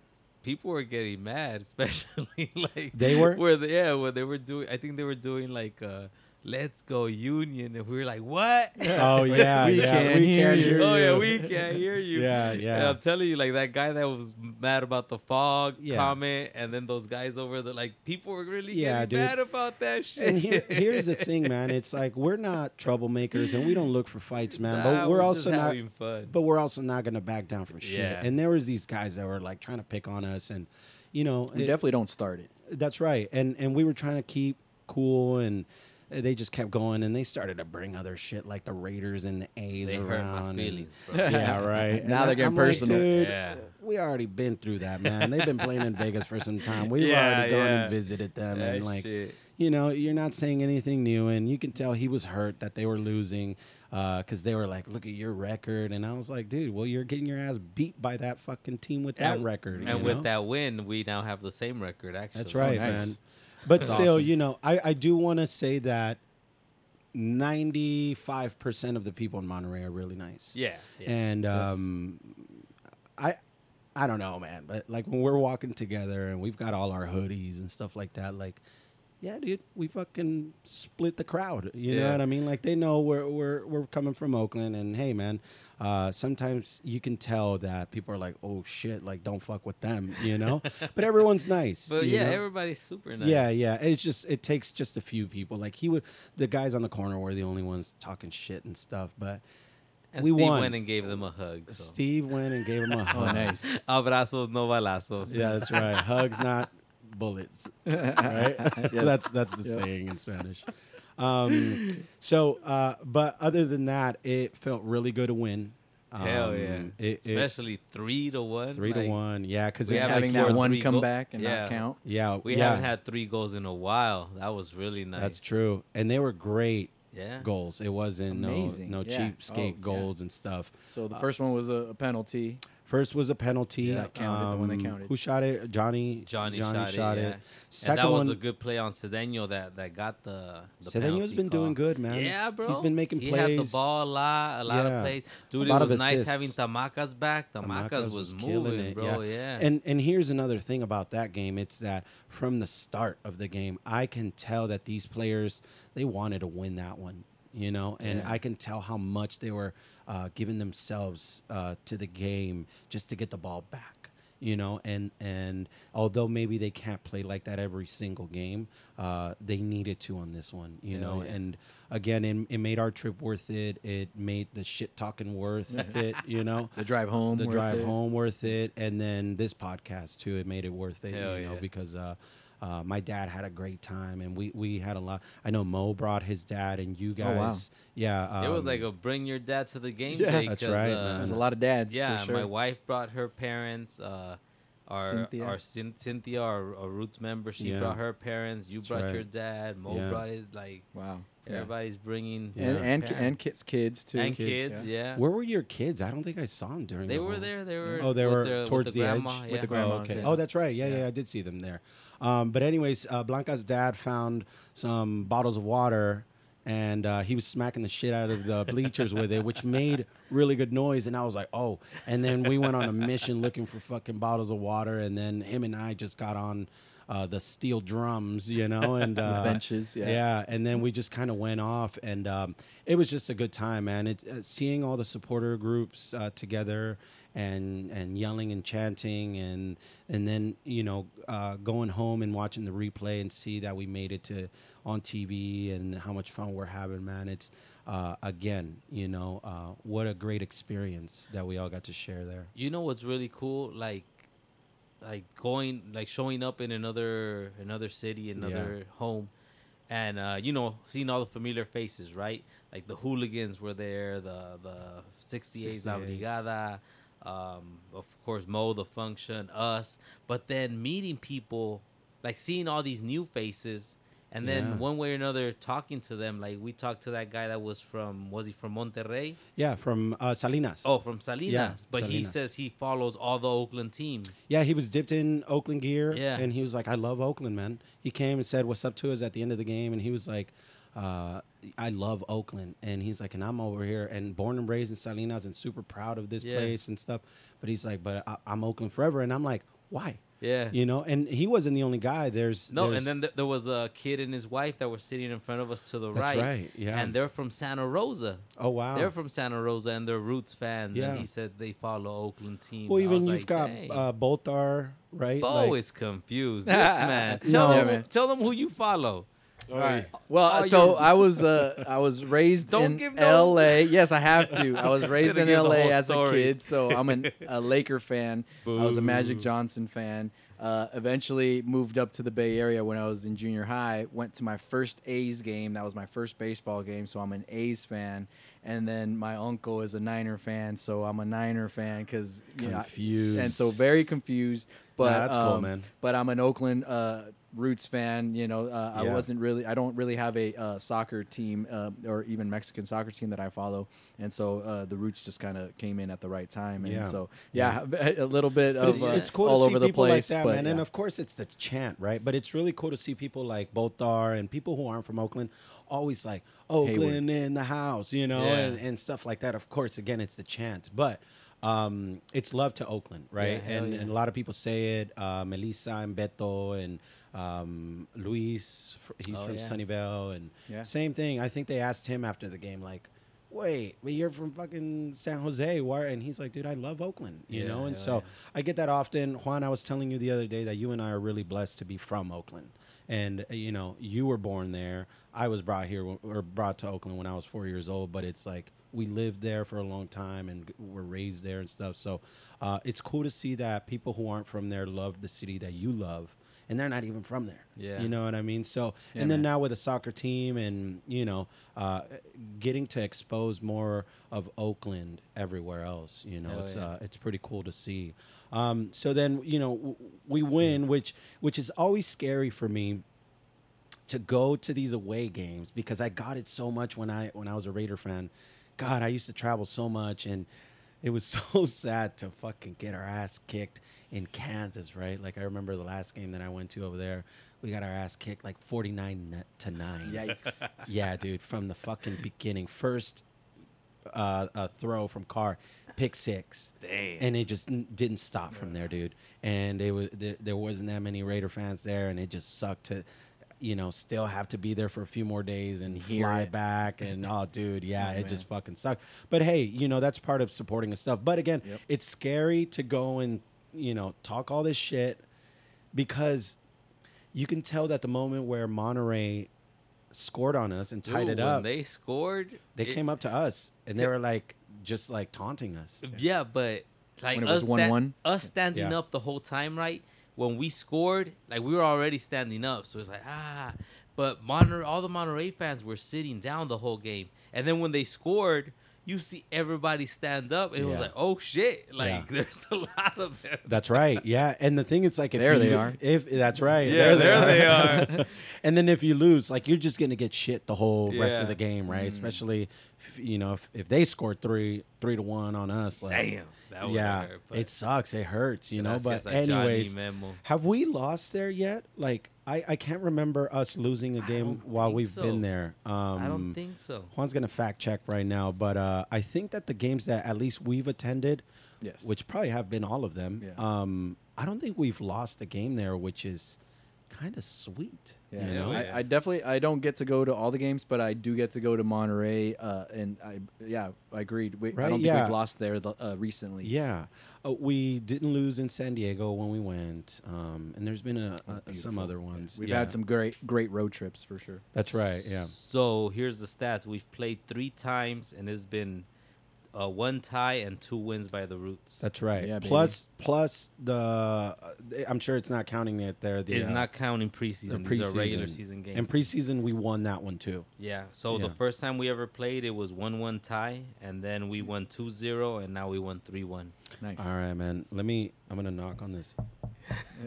people were getting mad, especially like They were? where the, yeah, when they were doing. I think they were doing like uh, "Let's Go Union," and we were like, "What?" Oh yeah, We yeah. can't hear you. oh yeah, we can't hear you. Yeah, And yeah. I'm telling you, like that guy that was mad about the fog Yeah. comment, and then those guys over the like people were really Yeah, getting dude. mad about that shit. And here, here's the thing, man. It's like we're not troublemakers and we don't look for fights, man. Nah, but we're just also not. fun. But we're also not gonna back down from shit. Yeah. And there was these guys that were like trying to pick on us, and you know, We it- definitely don't start it. That's right. And and we were trying to keep cool and Uh, they just kept going and they started to bring other shit like the Raiders and the A's they hurt around. and- feelings, bro. yeah, right. And Now they're getting I'm like, personal. dude, Yeah. we already been through that, man. They've been playing in Vegas for some time. We've Yeah, already gone yeah. and visited them That and like shit. you know, you're not saying anything new, and you can tell he was hurt that they were losing uh, because they were like, "Look at your record," and I was like, "Dude, well, you're getting your ass beat by that fucking team with that And- record." And with know? that win, we now have the same record. Actually, That's right, nice. man. But That's still, awesome. you know, I, I do want to say that 95% of the people in Monterey are really nice. Yeah, yeah. And um, I I don't know, man, but like when we're walking together and we've got all our hoodies and stuff like that, like yeah, dude, we fucking split the crowd. You know what I mean? Like they know we're we're we're coming from Oakland, and hey, man, uh, sometimes you can tell that people are like, oh shit, like don't fuck with them, you know. but everyone's nice. but yeah, know? everybody's super nice. Yeah, yeah. It's just it takes just a few people. Like he would, the guys on the corner were the only ones talking shit and stuff. But and we Steve won. went and gave them a hug. So. Steve went and gave him a hug. Oh, nice. Abrazos, no balazos. Yeah, that's right. Hugs, not bullets. Right? That's that's the Yep. saying in Spanish. Um, so, uh, but other than that, it felt really good to win. Hell Um, yeah. It, it, Especially three to one. three to like, one. Yeah, because we it's haven't like Having scored that one three come goal- back and Yeah. not count. yeah, We yeah, haven't had three goals in a while. That was really nice. That's true, and they were great Yeah. goals. It wasn't Amazing. no no Yeah. cheapskate Oh, yeah. goals and stuff. So the first one was a, a penalty. First was a penalty. Yeah, that counted, the one that Um, counted. Who shot it? Johnny. Johnny, shot, it. Yeah. Second and that was one. a good play on Cedeno that, that got the. the Cedeno's been call. doing good, man. Yeah, bro. He's been making plays. He had the ball a lot, a lot Yeah. of plays. Dude, A it was nice having Tamakas back. Tamakas, Tamakas was, killing moving, it, bro. Yeah. And and here's another thing about that game. It's that from the start of the game, I can tell that these players they wanted to win that one. You know, and Yeah. I can tell how much they were uh, giving themselves uh, to the game just to get the ball back. You know, and and although maybe they can't play like that every single game, uh, they needed to on this one. You Hell know, yeah. and again, it, it made our trip worth it. It made the shit talking worth it. You know, The drive home. the drive it. home worth it and then this podcast too it made it worth it Hell you know yeah. because uh my dad had a great time, and we, we had a lot. I know Mo brought his dad, and you guys. Oh, wow. Yeah, it was um, like a bring your dad to the game Yeah, day. that's 'cause, right, uh. There's a lot of dads. for Yeah, sure. my wife brought her parents. Uh, our Cynthia. our Cyn- Cynthia, our, our Roots member, she Yeah. brought her parents. You That's brought right. your dad. Mo Yeah. brought his like. Wow. Everybody's bringing Yeah. And and and kids kids too. and kids, kids, yeah. Where were your kids? I don't think I saw them during. They the were whole- there. They were. Oh, they were their- towards the, grandma, edge yeah. With the Oh, okay. yeah. Oh, that's right. Yeah, yeah, Yeah. I did see them there. Um, but anyways, uh, Blanca's dad found some bottles of water, and uh, he was smacking the shit out of the bleachers with it, which made really good noise. And I was like, oh. And then we went on a mission looking for fucking bottles of water, and then him and I just got on. Uh, the steel drums, you know, and uh, benches, yeah. yeah, and then we just kind of went off, and um, it was just a good time, man. It, uh, seeing all the supporter groups uh, together and and yelling and chanting, and and then you know uh, going home and watching the replay and see that we made it to on TV and how much fun we're having, man. It's uh, again, you know, uh, what a great experience that we all got to share there. You know what's really cool? Like, like going, like showing up in another another city, another home, and uh, you know, seeing all the familiar faces, right? Like the hooligans were there, the the 68 La Brigada, um, of course Mo, the function, us, but then meeting people, like seeing all these new faces. And then Yeah. one way or another, talking to them, like we talked to that guy that was from, was he from Monterey? Yeah, from uh, Salinas. Oh, from Salinas. but he says he follows all the Oakland teams. Yeah, he was dipped in Oakland gear. Yeah. And he was like, I love Oakland, man. He came and said, What's up to us at the end of the game? And he was like, uh, I love Oakland. And he's like, And I'm over here and born and raised in Salinas and super proud of this Yeah. place and stuff. But he's like, But I, I'm Oakland forever. And I'm like, why? Yeah. You know, and he wasn't the only guy. There's No, there's- and then th- there was a kid and his wife that were sitting in front of us to the That's right. right, yeah. And they're from Santa Rosa. oh wow, They're from Santa Rosa and they're Roots fans. Yeah. And he said they follow Oakland team. well, even you've like, got "Dang." uh, Bolthar, right? Bo Like- is confused. This man. Tell, No. them, man. tell them who you follow. All right. Well, Oh, so I was uh, I was raised Don't in give no- L.A. Yes, I have to. I was raised Gotta in give the L.A. whole as story. a kid, so I'm an, a Laker fan. I was a Magic Boo. Johnson fan. Uh, eventually moved up to the Bay Area when I was in junior high. Went to my first A's game. That was my first baseball game, so I'm an A's fan. And then my uncle is a Niner fan, so I'm a Niner fan because you know, Confused. and so very confused. But Nah, that's cool, um, man. But I'm an Oakland uh, Roots fan. You know, uh, I Yeah. wasn't really. I don't really have a uh, soccer team uh, or even Mexican soccer team that I follow, and so uh, the Roots just kind of came in at the right time. And Yeah. so yeah, a little bit of it's, uh, it's cool all to see over the people place. like that, but man. And of course, it's the chant, right? But it's really cool to see people like Bolthar and people who aren't from Oakland always like Oakland in the house, you know, Yeah. and, and stuff like that. Of course, again, it's the chant, but um, it's love to Oakland, right? Yeah, and, yeah. and a lot of people say it. Uh, Melissa and Beto and um, Luis, he's Oh, from yeah. Sunnyvale, and Yeah. same thing. I think they asked him after the game, like. Wait, but you're from fucking San Jose. Why? And he's like, dude, I love Oakland, you know. And so. I get that often. Juan, I was telling you the other day that you and I are really blessed to be from Oakland. And uh, you know, you were born there. I was brought here or brought to Oakland when I was four years old. But it's like we lived there for a long time and were raised there and stuff. So uh, it's cool to see that people who aren't from there love the city that you love, and they're not even from there. Yeah. you know what I mean. So Yeah, and then man. now with a soccer team and you know, uh, getting to expose more of Oakland everywhere else. You know, Hell it's yeah. uh, it's pretty cool to see. Um, so then you know w- we win, which which is always scary for me to go to these away games because I got it so much when I when I was a Raider fan. God, I used to travel so much and it was so sad to fucking get our ass kicked in Kansas, right? Like I remember the last game that I went to over there, we got our ass kicked like 49 to 9. Yikes. Yeah, dude, from the fucking beginning. First uh, uh, throw from Carr, pick six. Damn. And it just n- didn't stop from there, dude. And it was there, there wasn't that many Raider fans there, and it just sucked to, you know, still have to be there for a few more days and Hear fly it. back. And oh, dude, yeah, Oh, it just fucking sucked. But hey, you know that's part of supporting the stuff. But again, Yep. it's scary to go and you know talk all this shit because you can tell that the moment where Monterey scored on us and tied Dude, it when up, they scored, they it- came up to us and they were like just like taunting us. Yeah, but like When it was us, sta- 1-1? us standing Yeah. up the whole time, right? When we scored, like we were already standing up, so it's like ah. But Monterey, all the Monterey fans were sitting down the whole game, and then when they scored, you see everybody stand up, and it was like oh shit, like Yeah. there's a lot of them. That's right. Yeah, and the thing is like if There you, they are. If that's right. Yeah, there they are. and then if you lose, like you're just gonna get shit the whole rest of the game, right? Especially, if, you know, if, if they score three three to one on us, like Damn, that yeah, hurt, it sucks. It hurts, you know. But just anyways, have we lost there yet? Like I, I can't remember us losing a game while we've so. been there. Um, I don't think so. Juan's gonna fact check right now, but uh, I think that the games that at least we've attended, Yes. which probably have been all of them, Yeah. um, I don't think we've lost a game there, which is kind of sweet. Yeah, you know? oh, I. I definitely I don't get to go to all the games, but I do get to go to Monterey, uh, and I yeah I agreed. We, I don't think yeah. we've lost there the, uh, recently. Yeah, uh, we didn't lose in San Diego when we went, um, and there's been a, a, some other ones. we've Yeah. had some great great road trips for sure. That's right. Yeah. So here's the stats: we've played three times, and it's been uh, one tie and two wins by the Roots. That's right. Yeah, baby. plus, plus the, uh, I'm sure it's not counting it there. The, It's uh, not counting the preseason. These are regular preseason. season games. And preseason, we won that one too. yeah. So Yeah. the first time we ever played, it was one-one tie, and then we won 2-0, and now we won three-one. Nice. All right, man. Let me. I'm gonna knock on this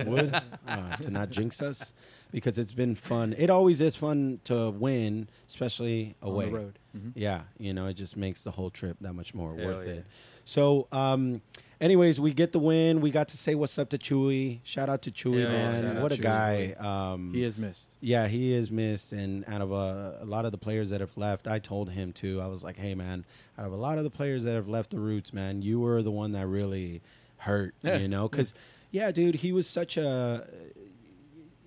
wood uh, to not jinx us because it's been fun. It always is fun to win, especially On away. the road. Mhm. Yeah, you know, it just makes the whole trip that much more Hell worth yeah. it. So, um, anyways, we get the win. We got to say what's up to Chewy. Shout out to Chewy, yeah, man. out what a Chewy. guy. Um, He is missed. yeah, he is missed, and out of uh, a lot of the players that have left, I told him too. I was like, "Hey, man, out of a lot of the players that have left the Roots, man, you were the one that really hurt, Yeah. you know, because yeah, dude, he was such a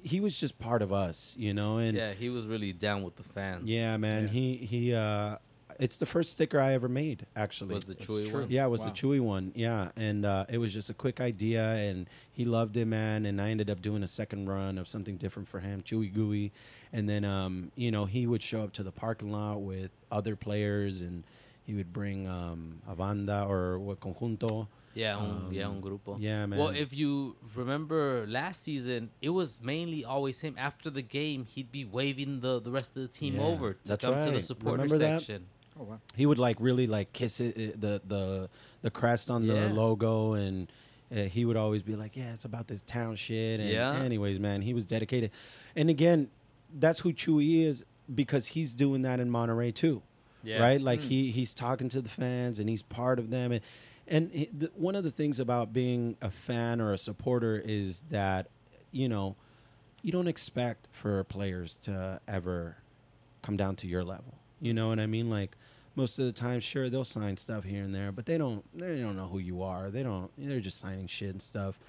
he was just part of us, you know, and yeah, he was really down with the fans. yeah, man, Yeah. he he uh it's the first sticker I ever made actually. was the Chewy true. one. Yeah, it was Wow. the Chewy one. Yeah, and uh, it was just a quick idea, and he loved it, man. And I ended up doing a second run of something different for him, Chewy Gooey, and then um, you know he would show up to the parking lot with other players, and he would bring um, a banda or what conjunto. Yeah, un, yeah, Um, un grupo. yeah, man. Well, if you remember last season, it was mainly always him. After the game, he'd be waving the, the rest of the team Yeah, over to that's come to the right. supporter Remember that? section. Oh wow. he would like really like kiss it, uh, the the the crest on the Yeah. logo and uh, he would always be like yeah it's about this town shit and Yeah. anyways man he was dedicated and again that's who chewy is because he's doing that in monterey too Yeah. right like he he's talking to the fans and he's part of them and and the, one of the things about being a fan or a supporter is that you know you don't expect for players to ever come down to your level. You know what I mean? Like most of the time, sure they'll sign stuff here and there, but they don't they don't know who you are. They don't. They're just signing shit and stuff.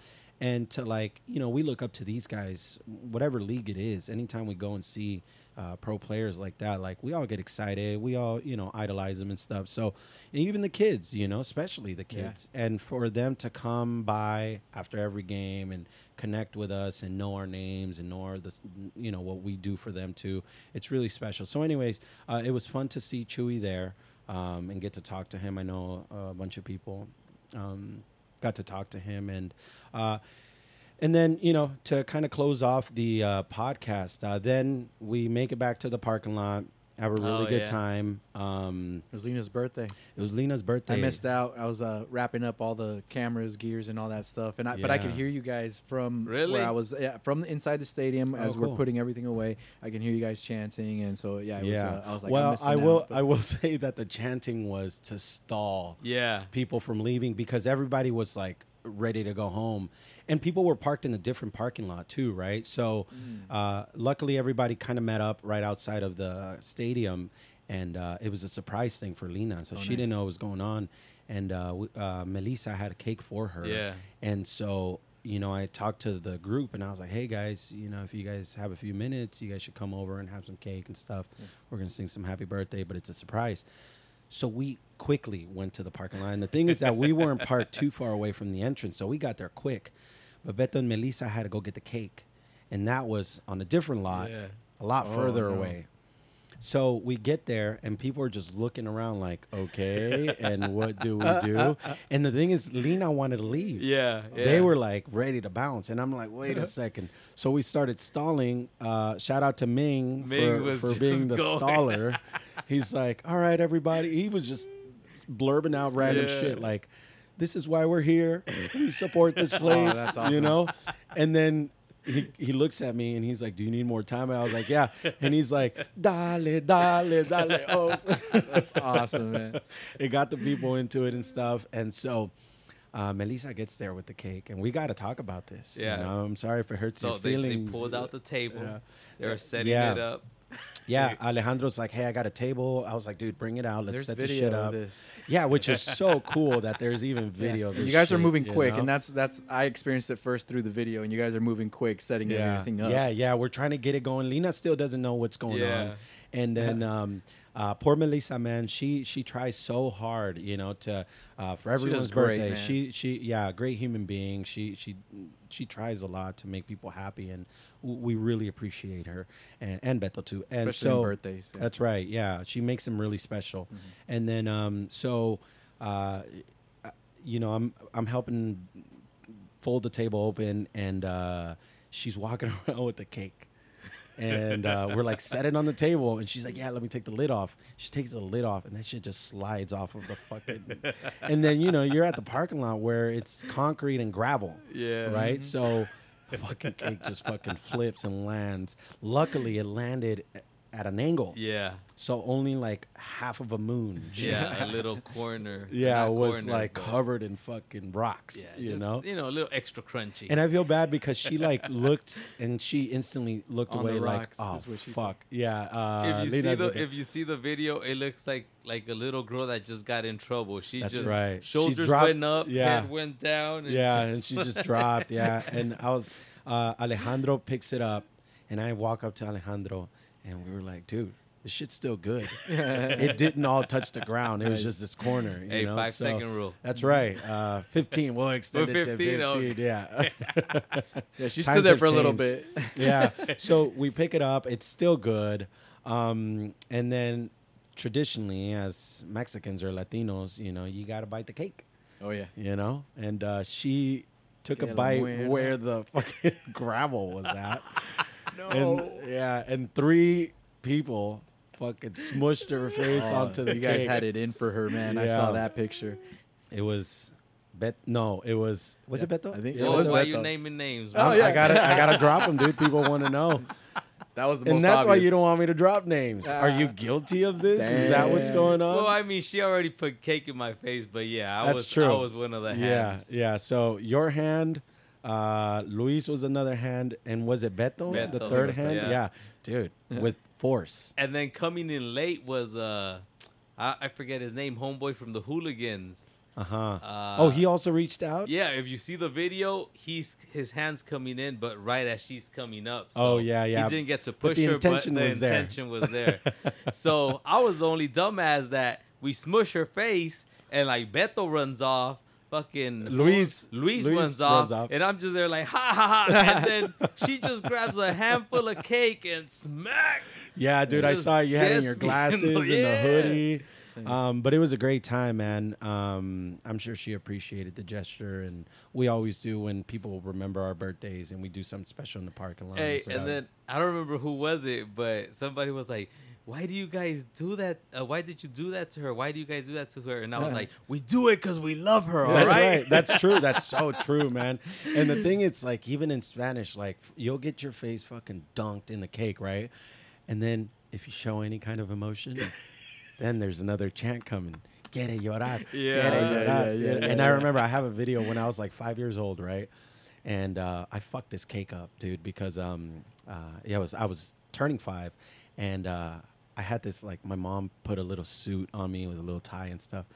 And to like, you know, we look up to these guys, whatever league it is. Anytime we go and see uh, pro players like that, like we all get excited. We all, you know, idolize them and stuff. So and even the kids, you know, especially the Yeah. kids, and for them to come by after every game and connect with us and know our names and know our, the, you know, what we do for them too. It's really special. So, anyways, uh, it was fun to see Chewy there um, and get to talk to him. I know a bunch of people um, got to talk to him and. Uh, and then you know to kind of close off the uh, podcast, uh, then we make it back to the parking lot, have a really Oh, good yeah. time. Um, It was Lena's birthday. it was Lena's birthday. I missed out. I was uh, wrapping up all the cameras, gears, and all that stuff. And I, but I could Yeah. hear you guys from Really? where I was. Yeah, from inside the stadium as Oh, we're putting everything away. I can hear you guys chanting, and so yeah, it was, yeah, uh, I was like, I'm well, missing I out, will. but- I will say that the chanting was to stall Yeah. people from leaving because everybody was like ready to go home and people were parked in a different parking lot too right? So Mm. uh, luckily everybody kind of met up right outside of the stadium and uh, it was a surprise thing for lena so Oh, she didn't know what was going on. And uh, uh, melissa had a cake for her. Yeah. and so you know i talked to the group and i was like hey guys you know if you guys have a few minutes you guys should come over and have some cake and stuff. We're gonna sing some happy birthday but it's a surprise so we quickly went to the parking lot. And the thing is that we weren't parked too far away from the entrance, so we got there quick. But Beto and Melissa had to go get the cake, and that was on a different lot, Yeah. a lot Oh, further no. away. So we get there, and people are just looking around like, okay, and what do we do? And the thing is, Lena wanted to leave. Yeah. They were like ready to bounce, and I'm like, wait a second. So we started stalling. Uh, shout out to Ming, Ming for, for being the going. staller. He's like, all right, everybody. He was just blurbing out random Yeah. shit like, this is why we're here. We support this place, that's you know. And then. He, he looks at me and he's like, "Do you need more time?" And I was like, "Yeah." And he's like, "Dale, dale, dale." Oh, That's awesome, man. it got the people into it and stuff. And so uh, Melissa gets there with the cake, and we got to talk about this. you Yeah. know? I'm sorry if it hurts So your they, they feelings. pulled out the table. Yeah. They were setting Yeah. it up. Yeah, Alejandro's like, "Hey, I got a table." I was like, "Dude, bring it out. Let's There's set this shit up." this. Yeah, which is so cool that there's even video. Of You guys are moving quick, know? and that's that's I experienced it first through the video, and you guys are moving quick, setting yeah, everything up. yeah, yeah. We're trying to get it going. Lena still doesn't know what's going Yeah. on, and then um, uh, poor Melissa, man, she she tries so hard, you know, to uh, for everyone's great, birthday. man. She she yeah, great human being. She she she tries a lot to make people happy, and we really appreciate her and, and Beto too. And Especially so birthdays. yeah. that's right. Yeah, she makes them really special. And then um, so, uh, uh, you know, I'm I'm helping fold the table open, and uh, she's walking around with the cake. And uh, we're like, set it on the table, and she's like, "Yeah, let me take the lid off." She takes the lid off, and that shit just slides off of the fucking. and then you know you're at the parking lot where it's concrete and gravel, Yeah. right? So fucking cake just fucking flips and lands. Luckily, it landed at an angle. Yeah. So only like half of a moon. Yeah. a little corner. yeah, it was corner, like covered in fucking rocks. Yeah. you just, know. You know, a little extra crunchy. And I feel bad because she like looked and she instantly looked On away like, oh is what she said. fuck, yeah. Uh, if you see the looking- if you see the video, it looks like like a little girl that just got in trouble. She That's just right. She shoulders dropped- went up, yeah. head went down. And yeah, and she just dropped. Yeah, and I was uh, Alejandro picks it up, and I walk up to Alejandro, and we were like, dude. This shit's still good. it didn't all touch the ground. It was just this corner. You Hey, know? five so- second rule. That's right. Uh, 15. We'll extend it to 15, 15. okay. Yeah. Yeah, she stood there for a little bit. yeah. So we pick it up. It's still good. Um, and then traditionally, as Mexicans or Latinos, you know, you got to bite the cake, Oh yeah. you know? And uh, she took Que a bite where the fucking gravel was at. No. And yeah, and three people fucking smushed her face onto the Oh, you guys cake. had it in for her, man. I saw that picture. It was Bet. No, it was. Was it Beto? I think- Yeah, Well, was why Beto. you naming names? I'm- bro? I gotta, I gotta drop them, dude. People want to know, That was the most and that's why you don't want me to drop names. Are you Ah. guilty of this? Is that what's going on? Well, I mean, she already put cake in my face, but yeah, I That's was true. I was one of the hands. yeah, yeah. So your hand, uh, Luis was another hand, and was it Beto, the Beto, third hand? yeah. Yeah, dude, with force. And then coming in late was uh, I, I forget his name, homeboy from the Hooligans. Uh-huh. Uh, oh, he also reached out. Yeah, if you see the video, he's his hands coming in, but right as she's coming up. So Oh, yeah, yeah. He didn't get to push the her, but the was there. intention was there. so I was the only dumbass that we smush her face, and like Beto runs off. Fucking Luis- Luis, Luis runs, off, runs off. and I'm just there like ha ha ha, and then she just grabs a handful of cake and smack. Yeah, dude, I saw you had in your glasses and the Yeah. hoodie. Um, but it was a great time, man. Um, I'm sure she appreciated the gesture, and we always do when people remember our birthdays and we do something special in the parking lot. Hey, and then I don't remember who was it, but somebody was like, "Why do you guys do that? Uh, why did you do that to her? Why do you guys do that to her?" And I was like, "We do it because we love her, all That's right?" right. That's true. That's so true, man. And the thing is, like, even in Spanish, like, you'll get your face fucking dunked in the cake, right? And then if you show any kind of emotion, then there's another chant coming. Quiere llorar. Yeah. Quiere Yeah, llorar. yeah, yeah, and yeah, I remember I have a video when I was like five years old, right? And uh, I fucked this cake up, dude, because um, uh, yeah, I was I was turning five, and uh, I had this like my mom put a little suit on me with a little tie and stuff,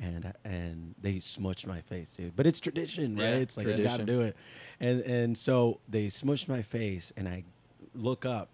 and and they smushed my face, dude. But it's tradition, right? Yeah, it's like you gotta do it, and and so they smushed my face, and I look up.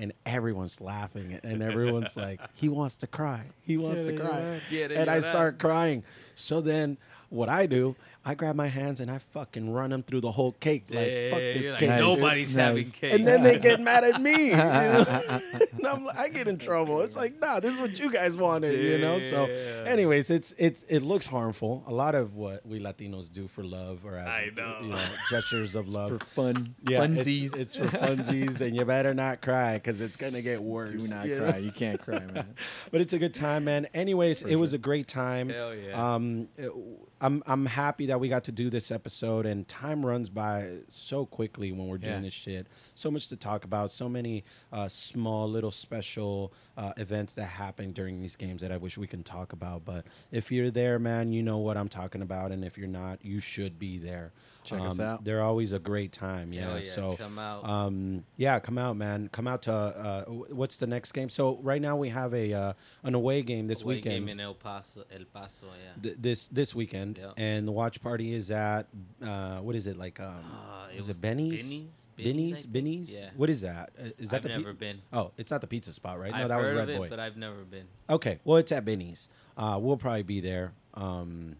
And everyone's laughing, and everyone's like, "He wants to cry. He wants to cry." and I start crying. So then, what I do, I grab my hands and I fucking run them through the whole cake. Like, Yeah, fuck this you're like, cake. Nobody's Nice. having cake. And then they get mad at me. you know? and I'm, like- I get in trouble. It's like, nah, this is what you guys wanted, you know. So, anyways, it's it's it looks harmful. A lot of what we Latinos do for love or as I know. you know gestures of love. for fun, yeah, it's- funsies. It's, for funsies, and you better not cry because it's gonna get worse. Do not you know? cry. You can't cry, man. but it's a good time, man. Anyways, it was a great time. Hell yeah. Um, it- I'm I'm happy that we got to do this episode, and time runs by so quickly when we're doing Yeah. this shit. So much to talk about. So many uh, small, little, special uh, events that happen during these games that I wish we can talk about. But if you're there, man, you know what I'm talking about, and if you're not, you should be there. Check us Um, out. They're always a great time. Yeah. Yeah, So come out. um, yeah, come out, man. Come out to uh, what's the next game? So right now we have a uh, an away game this Away weekend. game in El Paso, El Paso, yeah. th- this this weekend, Yeah. and the watch party is at uh, what is it like? Um, Uh, it is it Benny's? Benny's? Benny's, Benny's. Yeah. What is that? Uh, that I've the? pi- never been. oh, it's not the pizza spot, right? No, I've that was Red of it, Boy. but I've never been. Okay, well, it's at Benny's. Uh, we'll probably be there. Um,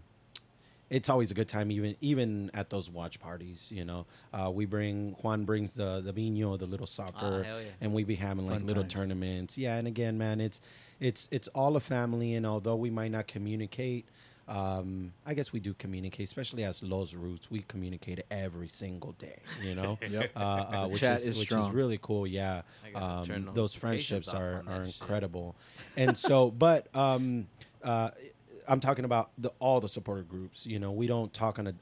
it's always a good time, even even at those watch parties. You know, uh, we bring Juan brings the the vino, the little soccer, Ah, yeah. and we be having like little times. tournaments. Yeah, and again, man, it's it's it's all a family, and although we might not communicate. Um, I guess we do communicate, especially as Los Roots. We communicate every single day, you know. Yep. Uh, uh, which chat is, is which is really cool. Yeah, I gotta turn um, those friendships are are incredible, and so, but um, uh, I'm talking about the all the supporter groups. You know, we don't talk on a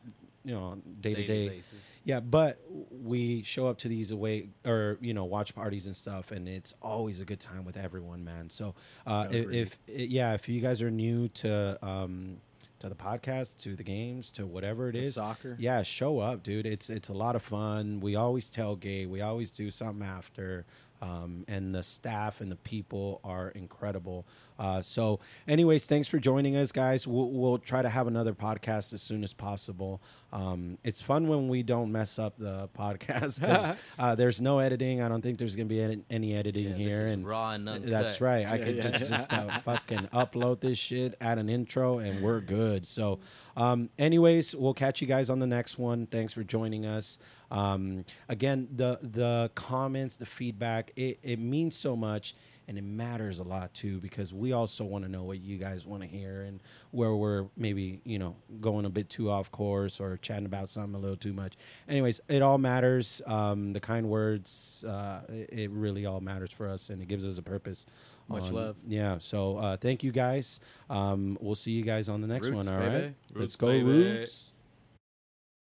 you know day to day. Yeah, but we show up to these away or you know watch parties and stuff, and it's always a good time with everyone, man. So uh, if, if yeah, if you guys are new to um, to the podcast, to the games, to whatever it To is, soccer. yeah, show up, dude. It's it's a lot of fun. We always tailgate. We always do something after. Um, and the staff and the people are incredible. Uh, so, anyways, thanks for joining us, guys. We'll, we'll try to have another podcast as soon as possible. Um, it's fun when we don't mess up the podcast. uh, there's no editing. I don't think there's gonna be any, any editing Yeah, here. this is and raw and uncut. that's right. I Yeah, could yeah. ju- just uh, fucking upload this shit, add an intro, and we're good. So, um, anyways, we'll catch you guys on the next one. Thanks for joining us. Um, again, the the comments, the feedback, it, it means so much. And it matters a lot too because we also want to know what you guys want to hear and where we're maybe you know going a bit too off course or chatting about something a little too much. Anyways, it all matters. Um, the kind words, uh, it, really all matters for us, and it gives us a purpose. Much on- love. Yeah. So uh, thank you guys. Um, we'll see you guys on the next Roots, one. All right. baby. Let's go baby. roots.